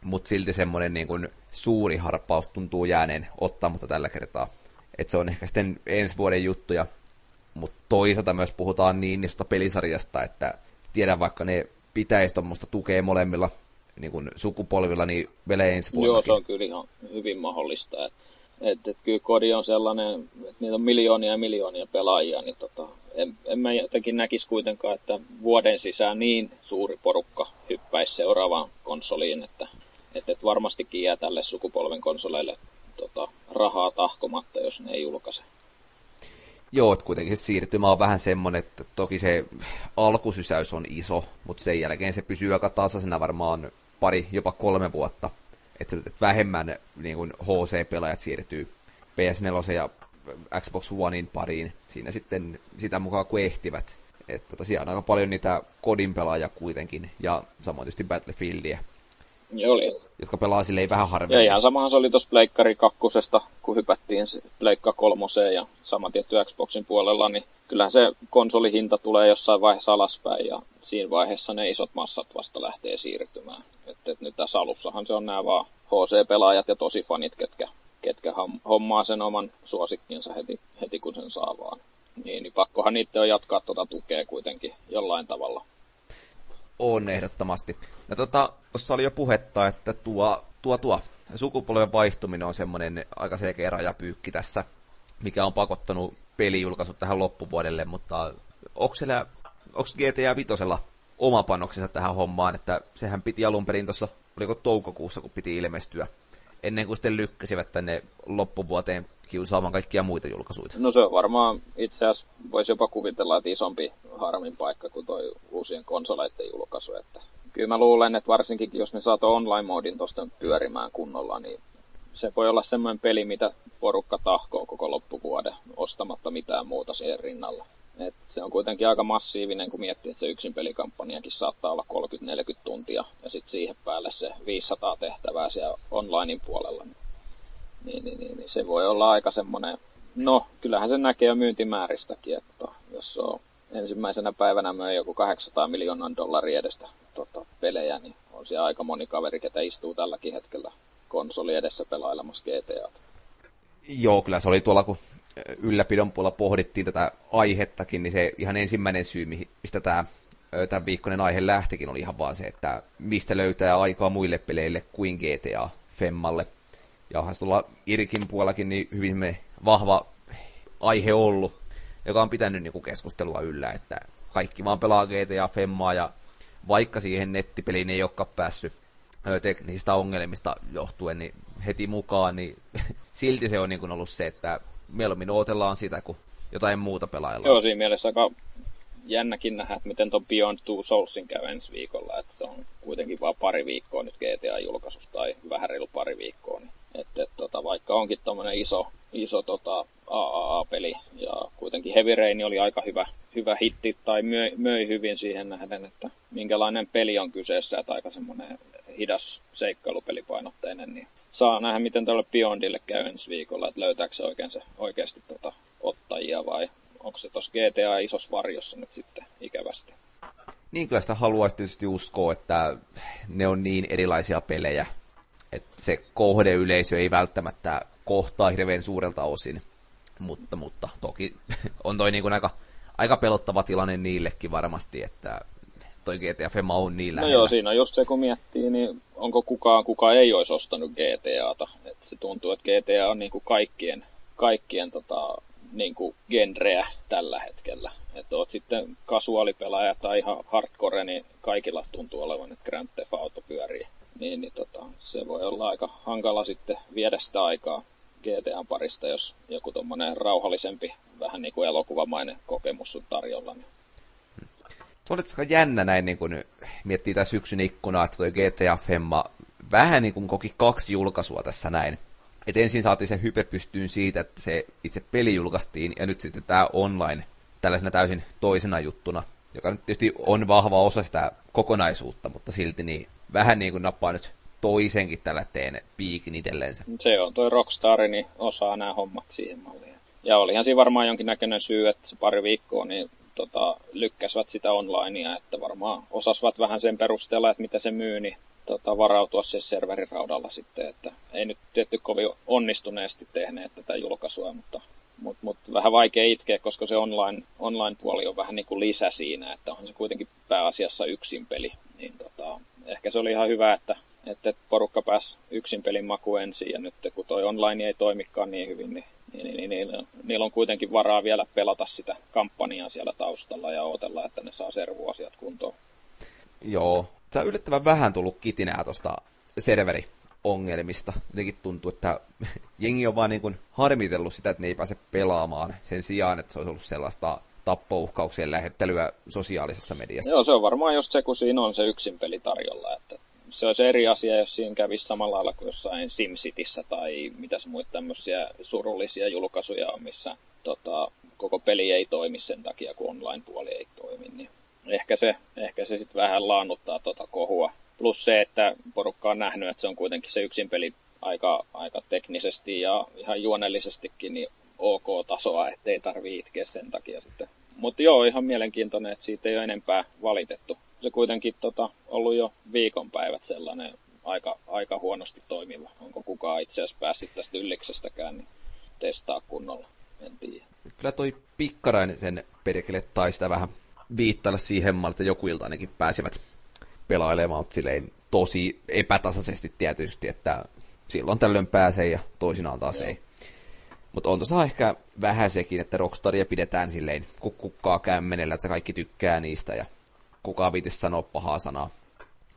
Speaker 1: mutta silti semmoinen niin kuin suuri harppaus tuntuu jääneen ottamatta tällä kertaa. Että se on ehkä sitten ensi vuoden juttuja, mutta toisaalta myös puhutaan niin niistä pelisarjasta, että tiedän vaikka ne pitäisi tuommoista tukea molemmilla niin kuin sukupolvilla, niin vielä ensi vuonna.
Speaker 2: Joo, se on kyllä ihan hyvin mahdollista. Että et, et kyllä kodi on sellainen, että niitä on miljoonia ja miljoonia pelaajia, niin tota, en, en mä jotenkin näkisi kuitenkaan, että vuoden sisään niin suuri porukka hyppäisi seuraavaan konsoliin, että että et varmastikin jää tälle sukupolven konsoleille tota, rahaa tahkomatta, jos ne ei julkaise.
Speaker 1: Joo, että kuitenkin se siirtymä on vähän semmoinen, että toki se alkusysäys on iso, mutta sen jälkeen se pysyy aika tasaisena varmaan pari, jopa kolme vuotta. Että et vähemmän niin kuin HC-pelaajat siirtyy PS4 ja Xbox Onein pariin siinä sitten sitä mukaan kun ehtivät. Että tota, siellä on aika paljon niitä kodin pelaajia kuitenkin, ja samoin tietysti Battlefieldia.
Speaker 2: Joo, oli.
Speaker 1: Jotka pelaa silleen vähän harvemmin.
Speaker 2: Ja ihan samahan se oli tuossa Pleikkari kakkosesta, kun hypättiin Pleikka kolmoseen ja sama tietty Xboxin puolella, niin kyllähän se konsolihinta tulee jossain vaiheessa alaspäin ja siinä vaiheessa ne isot massat vasta lähtee siirtymään. Että et nyt tässä alussahan se on nämä vaan HC-pelaajat ja tosi fanit, ketkä, ketkä hommaa sen oman suosikkinsa heti, heti kun sen saa vaan. Niin, niin pakkohan niitä on jatkaa tuota tukea kuitenkin jollain tavalla.
Speaker 1: On ehdottomasti. Ja tota, tuossa oli jo puhetta, että tuo, tuo, tuo sukupolven vaihtuminen on semmoinen aika selkeä rajapyykki tässä, mikä on pakottanut pelijulkaisut tähän loppuvuodelle, mutta onko GTA Vitosella oma panoksensa tähän hommaan, että sehän piti alun perin tuossa, oliko toukokuussa, kun piti ilmestyä, ennen kuin sitten lykkäsivät tänne loppuvuoteen kiusaamaan kaikkia muita julkaisuja.
Speaker 2: No se on varmaan itse asiassa, voisi jopa kuvitella, että isompi harmin paikka kuin toi uusien konsoleiden julkaisu. Että kyllä mä luulen, että varsinkin jos ne saa online-moodin tuosta pyörimään kunnolla, niin se voi olla semmoinen peli, mitä porukka tahkoo koko loppuvuoden ostamatta mitään muuta siihen rinnalla. Et se on kuitenkin aika massiivinen, kun miettii, että se yksin pelikampanjakin saattaa olla 30-40 tuntia ja sitten siihen päälle se 500 tehtävää siellä onlinein puolella. Niin, niin, niin, niin se voi olla aika semmoinen, no kyllähän se näkee jo myyntimääristäkin, että jos on ensimmäisenä päivänä möi joku 800 miljoonan dollaria edestä tota, pelejä, niin on siellä aika moni kaveri, ketä istuu tälläkin hetkellä konsoli edessä pelailemassa GTA.
Speaker 1: Joo, kyllä se oli tuolla, kun ylläpidon puolella pohdittiin tätä aihettakin, niin se ihan ensimmäinen syy, mistä tämä tämän viikkoinen aihe lähtikin, oli ihan vaan se, että mistä löytää aikaa muille peleille kuin GTA Femmalle. Ja onhan tuolla Irkin puolellakin niin hyvin me vahva aihe ollut, joka on pitänyt niin keskustelua yllä, että kaikki vaan pelaa GTA Femmaa ja vaikka siihen nettipeliin ei olekaan päässyt teknisistä ongelmista johtuen niin heti mukaan, niin silti se on niin ollut se, että mieluummin odotellaan sitä, kun jotain muuta pelailla.
Speaker 2: Joo, siinä mielessä aika jännäkin nähdä, että miten tuon Beyond Two Soulsin käy ensi viikolla, että se on kuitenkin vain pari viikkoa nyt GTA-julkaisusta tai vähän reilu pari viikkoa, niin että, että tota, vaikka onkin tuommoinen iso, iso tota, AAA-peli ja kuitenkin Heavy Rain oli aika hyvä, hyvä hitti tai möi, möi hyvin siihen nähden, että minkälainen peli on kyseessä, että aika semmoinen hidas seikkailupelipainotteinen, niin saa nähdä, miten tälle Beyondille käy ensi viikolla, että löytääkö se oikein se, oikeasti tota, ottajia vai onko se tuossa GTA isossa varjossa nyt sitten ikävästi.
Speaker 1: Niin kyllä sitä haluaisi tietysti uskoa, että ne on niin erilaisia pelejä, että se kohdeyleisö ei välttämättä kohtaa hirveän suurelta osin. Mutta, mutta toki on toi niin kuin aika, aika pelottava tilanne niillekin varmasti, että toi GTA Fema on niin
Speaker 2: lähellä. No joo, siinä on just se, kun miettii, niin onko kukaan, kuka ei olisi ostanut GTAta. Et se tuntuu, että GTA on niin kuin kaikkien, kaikkien tota, niin kuin genreä tällä hetkellä. Että oot sitten kasuaalipelaaja tai ihan hardcore, niin kaikilla tuntuu olevan, että Grand Theft Auto pyörii. Niin, niin tota, se voi olla aika hankala sitten viedä sitä aikaa GTAn parista, jos joku tuommoinen rauhallisempi, vähän niin kuin elokuvamainen kokemus on tarjolla. Niin.
Speaker 1: Se oli aika jännä näin, niin kun miettii tässä syksyn ikkunaa, että toi GTA Femma vähän niin kuin koki kaksi julkaisua tässä näin. Et ensin saatiin se hype pystyyn siitä, että se itse peli julkaistiin, ja nyt sitten tämä online tällaisena täysin toisena juttuna, joka nyt tietysti on vahva osa sitä kokonaisuutta, mutta silti niin vähän niin kuin nappaa nyt toisenkin tällä teen piikin itsellensä.
Speaker 2: Se on toi Rockstar, niin osaa nämä hommat siihen malliin. Ja olihan siinä varmaan jonkinnäköinen syy, että se pari viikkoa niin tota, lykkäsivät sitä onlinea, että varmaan osasivat vähän sen perusteella, että mitä se myy, niin tota, varautua se serveriraudalla sitten, että ei nyt tietty kovin onnistuneesti tehneet tätä julkaisua, mutta mutta mut vähän vaikea itkeä, koska se online, online-puoli on vähän niin kuin lisä siinä, että on se kuitenkin pääasiassa yksin peli. Niin tota, ehkä se oli ihan hyvä, että, että porukka pääsi yksin pelin maku ensin ja nyt kun toi online ei toimikaan niin hyvin, niin, niin, niin, niin niillä, niillä on kuitenkin varaa vielä pelata sitä kampanjaa siellä taustalla ja odotella, että ne saa servuasiat kuntoon.
Speaker 1: Joo, se on yllättävän vähän tullut kitinää tuosta serveriongelmista. Jotenkin tuntuu, että jengi on vaan niin kuin harmitellut sitä, että ne ei pääse pelaamaan sen sijaan, että se olisi ollut sellaista tappouhkauksien lähettelyä sosiaalisessa mediassa.
Speaker 2: Joo, se on varmaan just se, kun siinä on se yksin peli tarjolla. Että se olisi eri asia, jos siinä kävisi samalla lailla kuin jossain SimCityssä tai mitäs muita tämmöisiä surullisia julkaisuja on, missä tota, koko peli ei toimi sen takia, kun online-puoli ei toimi. Niin ehkä se, ehkä se sitten vähän laannuttaa tuota kohua. Plus se, että porukka on nähnyt, että se on kuitenkin se yksin peli aika, aika teknisesti ja ihan juonellisestikin niin ok-tasoa, ettei tarvii itkeä sen takia sitten. Mutta joo, ihan mielenkiintoinen, että siitä ei ole enempää valitettu. Se kuitenkin tota, ollut jo viikonpäivät sellainen aika, aika huonosti toimiva. Onko kukaan itse asiassa päässyt tästä ylliksestäkään, niin testaa kunnolla, en tiedä.
Speaker 1: Kyllä toi pikkarainen sen perkele tai sitä vähän viittailla siihen malliin, että joku ilta ainakin pääsivät pelailemaan, mutta silleen tosi epätasaisesti tietysti, että silloin tällöin pääsee ja toisinaan taas Joo. ei. Mutta on tuossa ehkä vähän sekin, että Rockstaria pidetään silleen kukkukkaa kämmenellä, että kaikki tykkää niistä ja kukaan viitisi sanoa pahaa sanaa.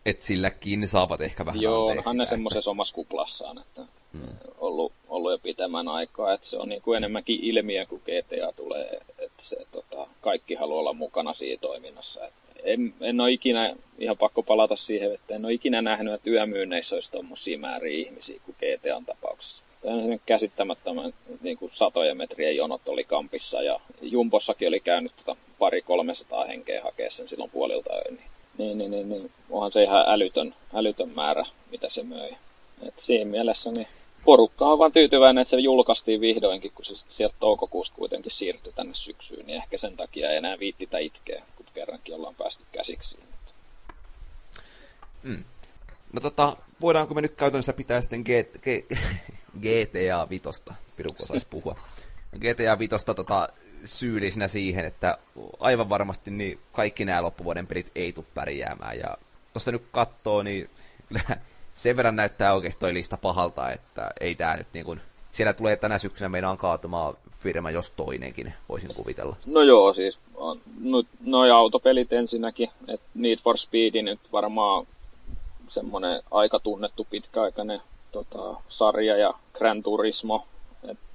Speaker 1: Että silläkin saavat ehkä vähän
Speaker 2: Joo, onhan ne semmoisessa omassa kuplassaan, että hmm. ollut, ollut jo pitemmän aikaa, että se on niin kuin enemmänkin ilmiö, kun GTA tulee, että se, tota, kaikki haluaa olla mukana siinä toiminnassa. en, en ole ikinä, ihan pakko palata siihen, että en ole ikinä nähnyt, että yömyynneissä olisi tuommoisia määriä ihmisiä kuin GTAn tapauksessa. Tämä on käsittämättömän niin kuin satoja metriä jonot oli kampissa ja Jumpossakin oli käynyt tota pari 300 henkeä hakea sen silloin puolilta yön. Niin, niin, niin, niin, niin onhan se ihan älytön, älytön määrä, mitä se möi. Et siinä mielessä niin porukka on vaan tyytyväinen, että se julkaistiin vihdoinkin, kun se sieltä toukokuusta kuitenkin siirtyi tänne syksyyn, niin ehkä sen takia ei enää viittitä itkeä, kun kerrankin ollaan päästy käsiksi.
Speaker 1: Hmm. No tota, voidaanko me nyt käytännössä pitää sitten G- G- GTA Vitosta, pirukko saisi puhua. GTA 5 tota, syyllisinä siihen, että aivan varmasti niin kaikki nämä loppuvuoden pelit ei tule pärjäämään. Ja tuosta nyt katsoo, niin kyllä sen verran näyttää oikeasti toi lista pahalta, että ei tämä nyt niin kuin, siellä tulee tänä syksynä meidän kaatumaan firma, jos toinenkin, voisin kuvitella.
Speaker 2: No joo, siis on, no, noi autopelit ensinnäkin, että Need for Speed nyt varmaan semmoinen aika tunnettu pitkäaikainen tota, sarja ja Gran Turismo,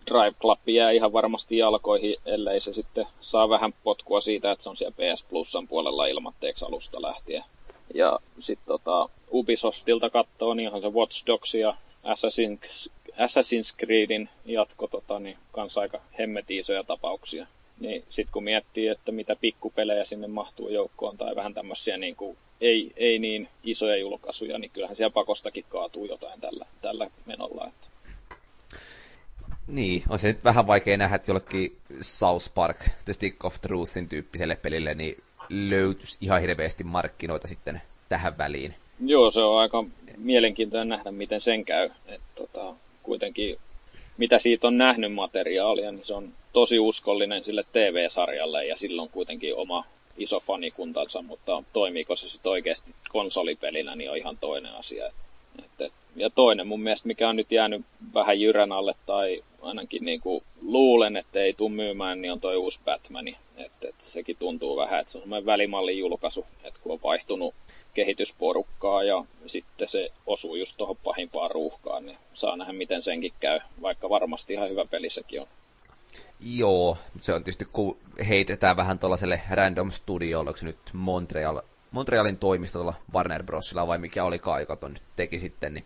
Speaker 2: Drive Club jää ihan varmasti jalkoihin, ellei se sitten saa vähän potkua siitä, että se on siellä PS Plusan puolella ilmatteeksi alusta lähtien. Ja sitten tota, Ubisoftilta katsoo, niin ihan se Watch Dogs ja Assassin's, Assassin's Creedin jatko, tota, niin kanssa aika hemmetin isoja tapauksia. Niin sitten kun miettii, että mitä pikkupelejä sinne mahtuu joukkoon tai vähän tämmöisiä niin kuin ei, ei niin isoja julkaisuja, niin kyllähän siellä pakostakin kaatuu jotain tällä, tällä menolla. Että.
Speaker 1: Niin, on se nyt vähän vaikea nähdä, että jollekin South Park, The Stick of Truthin tyyppiselle pelille, niin löytyisi ihan hirveästi markkinoita sitten tähän väliin.
Speaker 2: Joo, se on aika mielenkiintoinen nähdä, miten sen käy. Et, tota, kuitenkin, mitä siitä on nähnyt materiaalia, niin se on tosi uskollinen sille TV-sarjalle ja silloin kuitenkin oma iso fanikuntansa, mutta toimiiko se sitten oikeasti konsolipelinä, niin on ihan toinen asia. Et, et, ja toinen mun mielestä, mikä on nyt jäänyt vähän jyrän alle, tai ainakin niin kuin luulen, että ei tule myymään, niin on toi uusi Batman. Että et sekin tuntuu vähän, että se on semmoinen välimallin julkaisu, että kun on vaihtunut kehitysporukkaa ja sitten se osuu just tuohon pahimpaan ruuhkaan, niin saa nähdä miten senkin käy, vaikka varmasti ihan hyvä peli sekin on.
Speaker 1: Joo, se on tietysti kun heitetään vähän tuollaiselle random studiolle, onko se nyt Montreal, Montrealin toimistolla Warner Brosilla vai mikä oli joka ton nyt teki sitten, niin,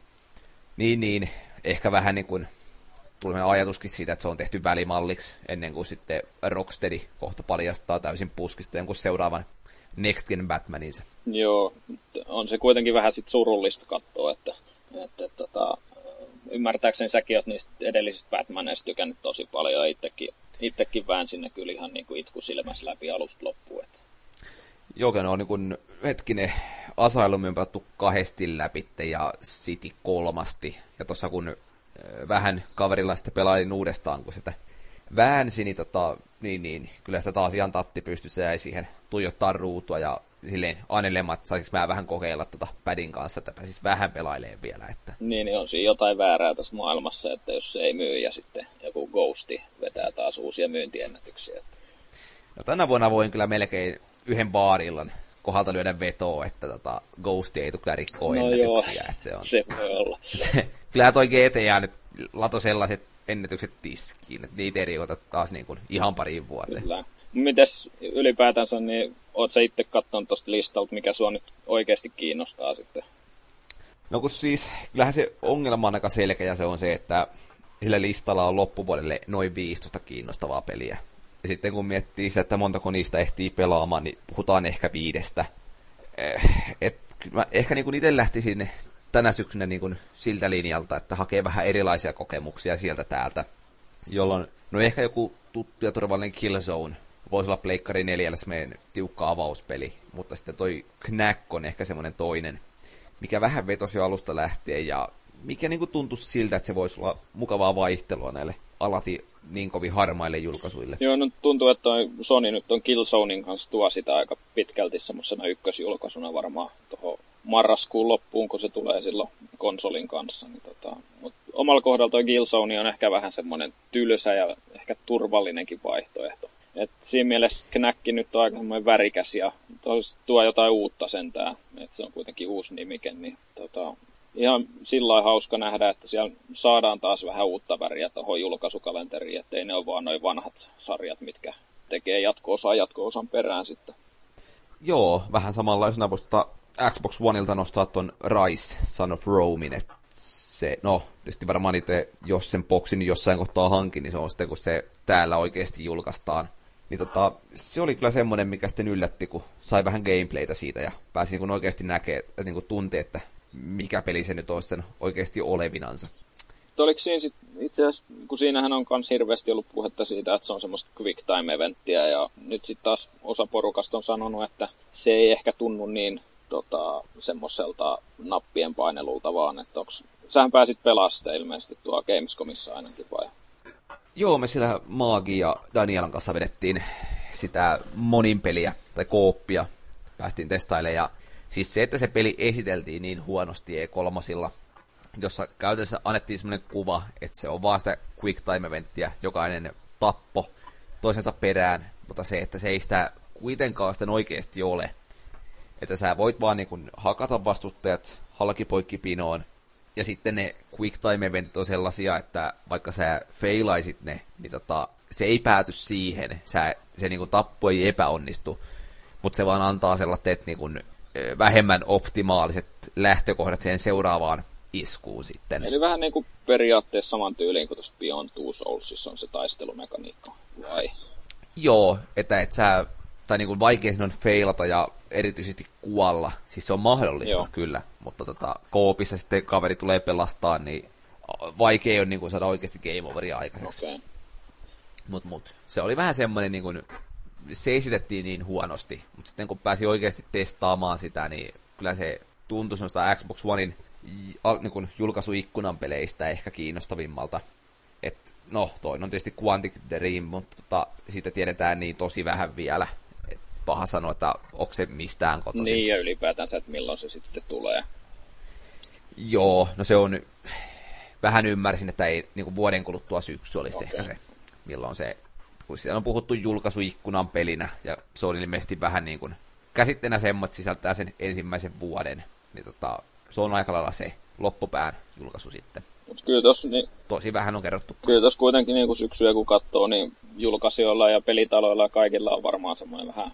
Speaker 1: niin, niin ehkä vähän niin kuin tulee ajatuskin siitä, että se on tehty välimalliksi ennen kuin sitten Rocksteady kohta paljastaa täysin puskista jonkun seuraavan Next Gen Batmaninsa.
Speaker 2: Joo, on se kuitenkin vähän sit surullista katsoa, että, että, tota, ymmärtääkseni säkin oot niistä edellisistä Batmaneista tykännyt tosi paljon ja itsekin, itsekin väänsin ne kyllä ihan niin kuin itku silmässä läpi alusta loppuun. Että.
Speaker 1: Joo, ne on niin kuin, hetkinen, Asylum pelattu kahdesti läpi ja City kolmasti. Ja tuossa kun vähän kaverilla sitten pelailin uudestaan, kun sitä väänsi, niin, tota, niin, niin kyllä sitä taas ihan tatti pystyssä jäi siihen tuijottaa ruutua ja silleen anelema, että saisis mä vähän kokeilla tota padin kanssa, että pääsis vähän pelailemaan vielä. Että.
Speaker 2: Niin, niin on siinä jotain väärää tässä maailmassa, että jos se ei myy ja sitten joku ghosti vetää taas uusia myyntiennätyksiä.
Speaker 1: No tänä vuonna voin kyllä melkein yhden baarillan kohdalta lyödä vetoa, että tota, Ghosti ei tule rikkoa no ennätyksiä. Joo, että se, on,
Speaker 2: se voi olla.
Speaker 1: Kyllähän toi GTA nyt lato sellaiset ennätykset tiskiin, että niitä ei rikota taas niin kuin ihan pariin vuoteen. Kyllä.
Speaker 2: Mites ylipäätänsä, niin oot sä itse katsonut tuosta listalta, mikä sua nyt oikeasti kiinnostaa sitten?
Speaker 1: No kun siis, kyllähän se ongelma on aika selkeä, se on se, että sillä listalla on loppuvuodelle noin 15 kiinnostavaa peliä. Ja sitten kun miettii sitä, että montako niistä ehtii pelaamaan, niin puhutaan ehkä viidestä. Eh, et, mä ehkä niin itse lähtisin tänä syksynä niin kuin siltä linjalta, että hakee vähän erilaisia kokemuksia sieltä täältä, jolloin no ehkä joku tuttu ja turvallinen Killzone voisi olla Pleikkari 4 meidän tiukka avauspeli, mutta sitten toi Knack on ehkä semmoinen toinen, mikä vähän vetosi jo alusta lähtien ja mikä niin tuntui siltä, että se voisi olla mukavaa vaihtelua näille alati niin kovin harmaille julkaisuille.
Speaker 2: Joo, no tuntuu, että toi Sony nyt on Killzonein kanssa tuo sitä aika pitkälti semmoisena ykkösjulkaisuna varmaan tuohon marraskuun loppuun, kun se tulee silloin konsolin kanssa. Niin tota, mut omalla kohdalla toi Killzone on ehkä vähän semmoinen tylsä ja ehkä turvallinenkin vaihtoehto. Et siinä mielessä Knäkki nyt on aika värikäs ja tuo jotain uutta sentään. Et se on kuitenkin uusi nimike, niin tota, ihan sillä hauska nähdä, että siellä saadaan taas vähän uutta väriä tuohon julkaisukalenteriin, ettei ne ole vaan noin vanhat sarjat, mitkä tekee jatko-osaa jatko-osan perään sitten.
Speaker 1: Joo, vähän samanlaisena voisi tota Xbox Oneilta nostaa ton Rise, Son of Romein, että se, no, tietysti varmaan itse, jos sen boksin jossain kohtaa hankin, niin se on sitten, kun se täällä oikeasti julkaistaan. Niin tota, se oli kyllä semmoinen, mikä sitten yllätti, kun sai vähän gameplaytä siitä ja pääsi niin oikeasti näkee, että niin tuntee, että mikä peli se nyt olisi sen oikeasti olevinansa.
Speaker 2: Oliko siinä sit, itse asiassa, kun siinähän on myös hirveästi ollut puhetta siitä, että se on semmoista quick time eventtiä ja nyt sitten taas osa porukasta on sanonut, että se ei ehkä tunnu niin tota, semmoiselta nappien painelulta vaan, että onks, sähän pääsit pelaamaan ilmeisesti tuo Gamescomissa ainakin vai?
Speaker 1: Joo, me siellä Maagi ja Danielan kanssa vedettiin sitä monin peliä tai kooppia. Päästiin testailemaan ja siis se, että se peli esiteltiin niin huonosti E3, jossa käytännössä annettiin semmoinen kuva, että se on vaan sitä quick time eventtiä, jokainen tappo toisensa perään, mutta se, että se ei sitä kuitenkaan sitten oikeasti ole. Että sä voit vaan niin hakata vastustajat halkipoikki pinoon, ja sitten ne quick time eventit on sellaisia, että vaikka sä failaisit ne, niin tota, se ei pääty siihen. Sä, se niin tappo ei epäonnistu, mutta se vaan antaa sellaiset niin vähemmän optimaaliset lähtökohdat siihen seuraavaan iskuun sitten.
Speaker 2: Eli vähän niin kuin periaatteessa saman tyyliin kuin tuossa Beyond Two Soulsissa on se taistelumekaniikka, vai?
Speaker 1: Joo, että et sä, tai niin kuin vaikea on failata ja erityisesti kuolla. Siis se on mahdollista Joo. kyllä, mutta tota, koopissa sitten kaveri tulee pelastaa, niin vaikea on niin kuin saada oikeasti game overia aikaiseksi. Okay. Mut, mut, se oli vähän semmoinen, niin kuin, se esitettiin niin huonosti, mutta sitten kun pääsi oikeasti testaamaan sitä, niin kyllä se tuntui semmoista Xbox Onein niin kuin julkaisuikkunan peleistä ehkä kiinnostavimmalta. Et, no, toinen on tietysti Quantic Dream, mutta tota, siitä tiedetään niin tosi vähän vielä. Et paha sanoa, että onko se mistään kotoisin.
Speaker 2: Niin, ja ylipäätänsä, että milloin se sitten tulee.
Speaker 1: Joo, no se on... Vähän ymmärsin, että ei niin kuin vuoden kuluttua syksy olisi okay. ehkä se, milloin se... Kun siellä on puhuttu julkaisuikkunan pelinä, ja se on ilmeisesti vähän niin kuin käsitteenä semmoinen, että sisältää sen ensimmäisen vuoden. Niin tota, se on aika lailla se loppupään julkaisu sitten.
Speaker 2: Mut kyllä tos, niin,
Speaker 1: Tosi vähän on kerrottu.
Speaker 2: Kyllä tuossa kuitenkin niin syksyä kun katsoo, niin julkaisijoilla ja pelitaloilla ja kaikilla on varmaan semmoinen vähän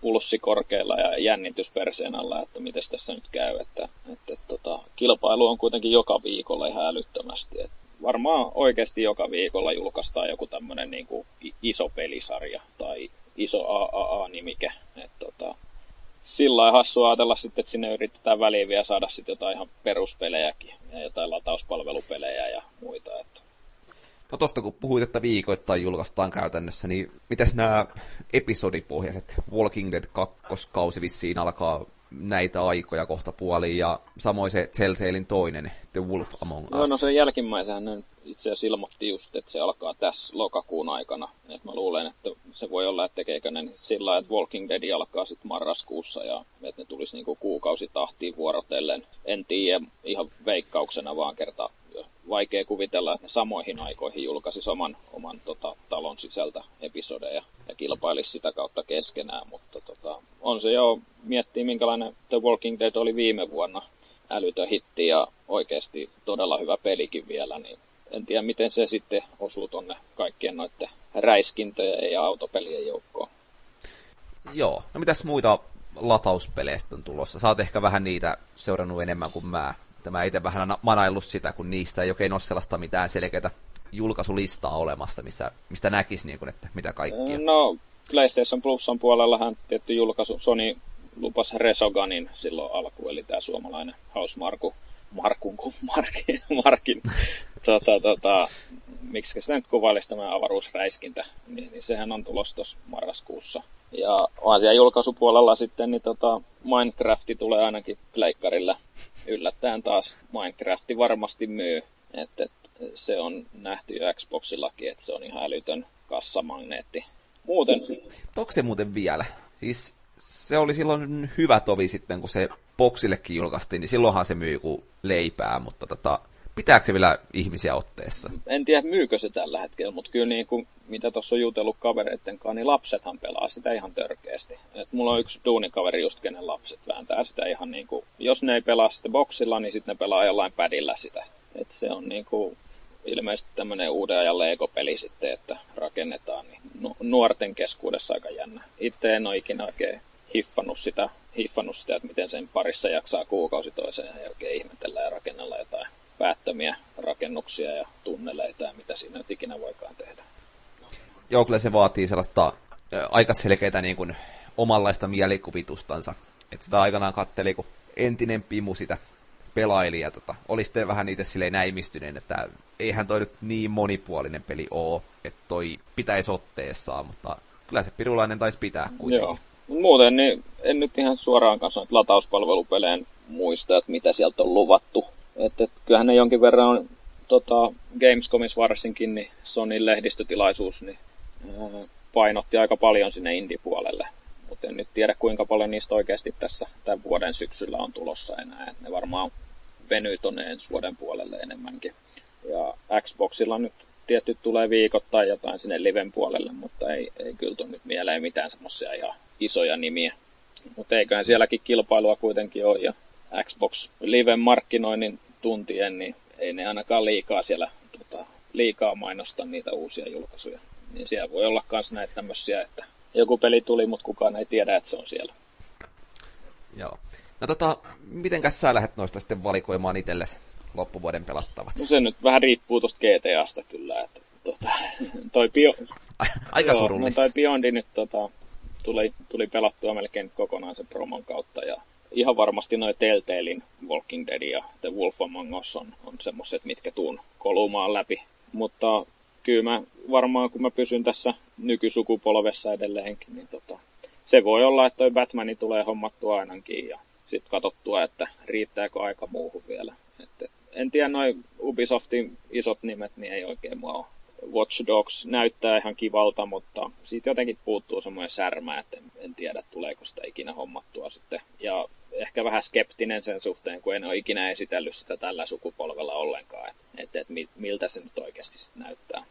Speaker 2: pulssi korkealla ja jännitys perseen alla, että miten tässä nyt käy. Että, että, että tota, kilpailu on kuitenkin joka viikolla ihan älyttömästi. Et varmaan oikeasti joka viikolla julkaistaan joku tämmöinen niin iso pelisarja tai iso AAA-nimike. Tota, sillä lailla hassua ajatella sitten, että sinne yritetään väliin vielä saada sitten jotain ihan peruspelejäkin ja jotain latauspalvelupelejä ja muita. Että.
Speaker 1: No tosta kun puhuit, että viikoittain julkaistaan käytännössä, niin mitäs nämä episodipohjaiset Walking Dead kakkoskausi vissiin alkaa näitä aikoja kohta puoliin, ja samoin se Telltalein toinen, The Wolf Among Us.
Speaker 2: No, no sen jälkimmäisenhän itse asiassa ilmoitti just, että se alkaa tässä lokakuun aikana. Et mä luulen, että se voi olla, että tekeekö ne sillä lailla, että Walking Dead alkaa sitten marraskuussa ja että ne tulisi niinku kuukausitahtiin vuorotellen. En tiedä ihan veikkauksena vaan kerta vaikea kuvitella, että ne samoihin aikoihin julkaisi oman, oman tota, talon sisältä episodeja ja kilpailisi sitä kautta keskenään, mutta tota, on se jo, miettii minkälainen The Walking Dead oli viime vuonna, älytön hitti ja oikeasti todella hyvä pelikin vielä, niin en tiedä miten se sitten osuu tonne kaikkien noiden räiskintöjen ja autopelien joukkoon.
Speaker 1: Joo, no mitäs muita latauspeleistä on tulossa? Oot ehkä vähän niitä seurannut enemmän kuin mä. Tämä itse vähän manaillut sitä, kun niistä ei oikein ole sellaista mitään selkeää julkaisulistaa olemassa, missä, mistä näkisi, niin kuin, että mitä kaikkia.
Speaker 2: No, PlayStation Plusan puolellahan tietty julkaisu, Sony lupas Resoganin silloin alkuun, eli tämä suomalainen Hausmarku, Markun Markin, Markin tota, tota, miksi sitä nyt kuvailisi tämä avaruusräiskintä, niin, niin sehän on tulossa tuossa marraskuussa. Ja asian julkaisupuolella sitten, niin tota, Minecrafti tulee ainakin pleikkarille. Yllättäen taas Minecrafti varmasti myy. Että et, se on nähty jo Xboxillakin, että se on ihan älytön kassamagneetti. Muuten...
Speaker 1: Onko se muuten vielä? Siis se oli silloin hyvä tovi sitten, kun se boksillekin julkaistiin, niin silloinhan se myy kuin leipää, mutta tota, pitääkö se vielä ihmisiä otteessa?
Speaker 2: En tiedä, myykö se tällä hetkellä, mutta kyllä niin kuin, mitä tuossa on jutellut kavereiden kanssa, niin lapsethan pelaa sitä ihan törkeästi. Et mulla on yksi duunikaveri just, kenen lapset vääntää sitä ihan niin kuin, jos ne ei pelaa sitä boksilla, niin sitten ne pelaa jollain pädillä sitä. Et se on niin kuin, ilmeisesti tämmöinen uuden ajan Lego-peli sitten, että rakennetaan, niin nuorten keskuudessa aika jännä. Itse en ole ikinä oikein hiffannut sitä, hiffannut sitä, että miten sen parissa jaksaa kuukausi toiseen jälkeen ihmetellä ja rakennella jotain päättömiä rakennuksia ja tunneleita ja mitä siinä nyt ikinä voikaan tehdä.
Speaker 1: Joo, kyllä se vaatii sellaista aika selkeitä niin kuin, omanlaista mielikuvitustansa. Että sitä aikanaan katteli, kun entinen Pimu sitä pelaili ja tota, oli sitten vähän niitä silleen näimistyneen, että eihän toi nyt niin monipuolinen peli oo, että toi pitäisi otteessaan, mutta kyllä se pirulainen taisi pitää kuitenkin. Joo.
Speaker 2: Muuten niin en nyt ihan suoraan kanssa latauspalvelupeleen muista, että mitä sieltä on luvattu. Että, että kyllähän ne jonkin verran on tota, Gamescomissa varsinkin, niin Sonin lehdistötilaisuus, niin ää, painotti aika paljon sinne indie-puolelle. Mutta en nyt tiedä, kuinka paljon niistä oikeasti tässä tämän vuoden syksyllä on tulossa enää. Ne varmaan venyy tuonne ensi vuoden puolelle enemmänkin. Ja Xboxilla nyt tietty tulee viikoittain jotain sinne liven puolelle, mutta ei, ei kyllä tule nyt mieleen mitään semmoisia ihan isoja nimiä. Mutta eiköhän sielläkin kilpailua kuitenkin ole, ja Xbox Liven markkinoinnin tuntien, niin ei ne ainakaan liikaa siellä tota, liikaa mainosta niitä uusia julkaisuja. Niin siellä voi olla myös näitä tämmöisiä, että joku peli tuli, mutta kukaan ei tiedä, että se on siellä.
Speaker 1: Joo. No tota, mitenkäs sä lähdet noista sitten valikoimaan itsellesi loppuvuoden pelattavat?
Speaker 2: No se nyt vähän riippuu tuosta GTAsta kyllä, että tota, toi bio...
Speaker 1: Aika joo, surullista.
Speaker 2: No toi Beyond nyt tota, tuli, tuli pelattua melkein kokonaan sen promon kautta ja varmasti noin Telltalein Walking Dead ja The Wolf Among Us on, on semmoiset, mitkä tuun kolumaan läpi. Mutta kyllä mä varmaan, kun mä pysyn tässä nykysukupolvessa edelleenkin, niin tota, se voi olla, että toi Batmani tulee hommattua ainakin ja sitten katsottua, että riittääkö aika muuhun vielä. Et, en tiedä, noin Ubisoftin isot nimet, niin ei oikein mua ole. Watch Dogs näyttää ihan kivalta, mutta siitä jotenkin puuttuu semmoinen särmä, että en, en tiedä, tuleeko sitä ikinä hommattua sitten. Ja ehkä vähän skeptinen sen suhteen, kun en ole ikinä esitellyt sitä tällä sukupolvella ollenkaan, että et, et, miltä se nyt oikeasti näyttää.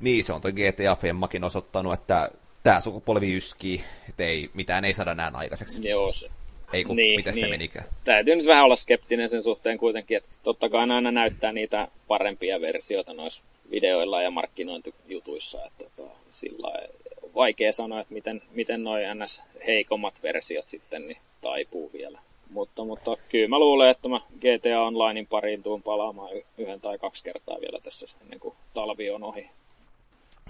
Speaker 1: Niin, se on toi GTA-femmakin osoittanut, että tämä sukupolvi yskii, että ei, mitään ei saada näin aikaiseksi.
Speaker 2: Joo, se,
Speaker 1: ei kun, niin, miten niin. se menikään?
Speaker 2: Täytyy nyt vähän olla skeptinen sen suhteen kuitenkin, että totta kai aina näyttää niitä parempia versioita noissa videoilla ja markkinointijutuissa, että tota, sillä on vaikea sanoa, että miten, miten noin ns. heikommat versiot sitten niin taipuu vielä. Mutta, mutta kyllä mä luulen, että mä GTA Onlinein pariin tuun palaamaan yhden tai kaksi kertaa vielä tässä ennen kuin talvi on ohi.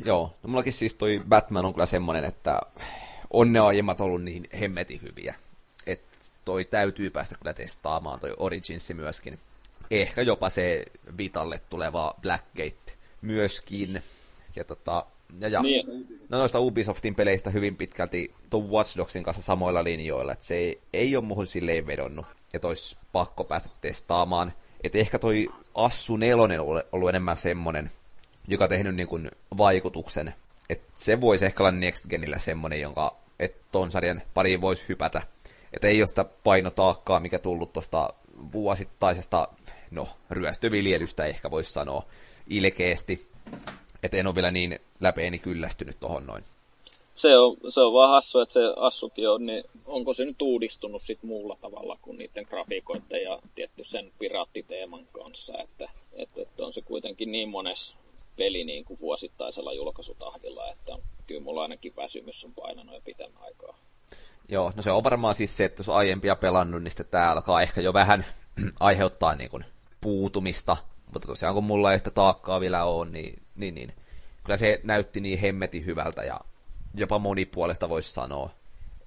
Speaker 1: Joo, no mullakin siis toi Batman on kyllä semmonen, että on ne aiemmat ollut niin hemmetin hyviä. Että toi täytyy päästä kyllä testaamaan, toi Originsi myöskin. Ehkä jopa se Vitalle tuleva Blackgate myöskin. Ja tota, ja, ja. Niin. No noista Ubisoftin peleistä hyvin pitkälti tuon Watch Dogsin kanssa samoilla linjoilla, että se ei, ei ole muuhun silleen vedonnut, että olisi pakko päästä testaamaan. Että ehkä toi Assu 4 on ollut enemmän semmonen, joka on tehnyt niin kuin vaikutuksen. Että se voisi ehkä olla Next Genillä semmonen, jonka että ton sarjan pariin voisi hypätä. Että ei ole sitä painotaakkaa, mikä tullut tuosta vuosittaisesta, no, ryöstöviljelystä ehkä voisi sanoa ilkeästi. Että en ole vielä niin läpeeni kyllästynyt tohon noin.
Speaker 2: Se on, se on vaan hassu, että se Assukin on, niin onko se nyt uudistunut sit muulla tavalla kuin niiden grafiikoiden ja tietty sen piraattiteeman kanssa, että, että, että on se kuitenkin niin mones peli niin kuin vuosittaisella julkaisutahdilla, että kyllä mulla ainakin väsymys on painanut jo pitemmän aikaa.
Speaker 1: Joo, no se on varmaan siis se, että jos aiempia pelannut, niin sitten tämä alkaa ehkä jo vähän aiheuttaa niin kuin puutumista, mutta tosiaan kun mulla ei sitä taakkaa vielä ole, niin, niin, niin kyllä se näytti niin hemmetin hyvältä ja jopa monipuolesta voisi sanoa.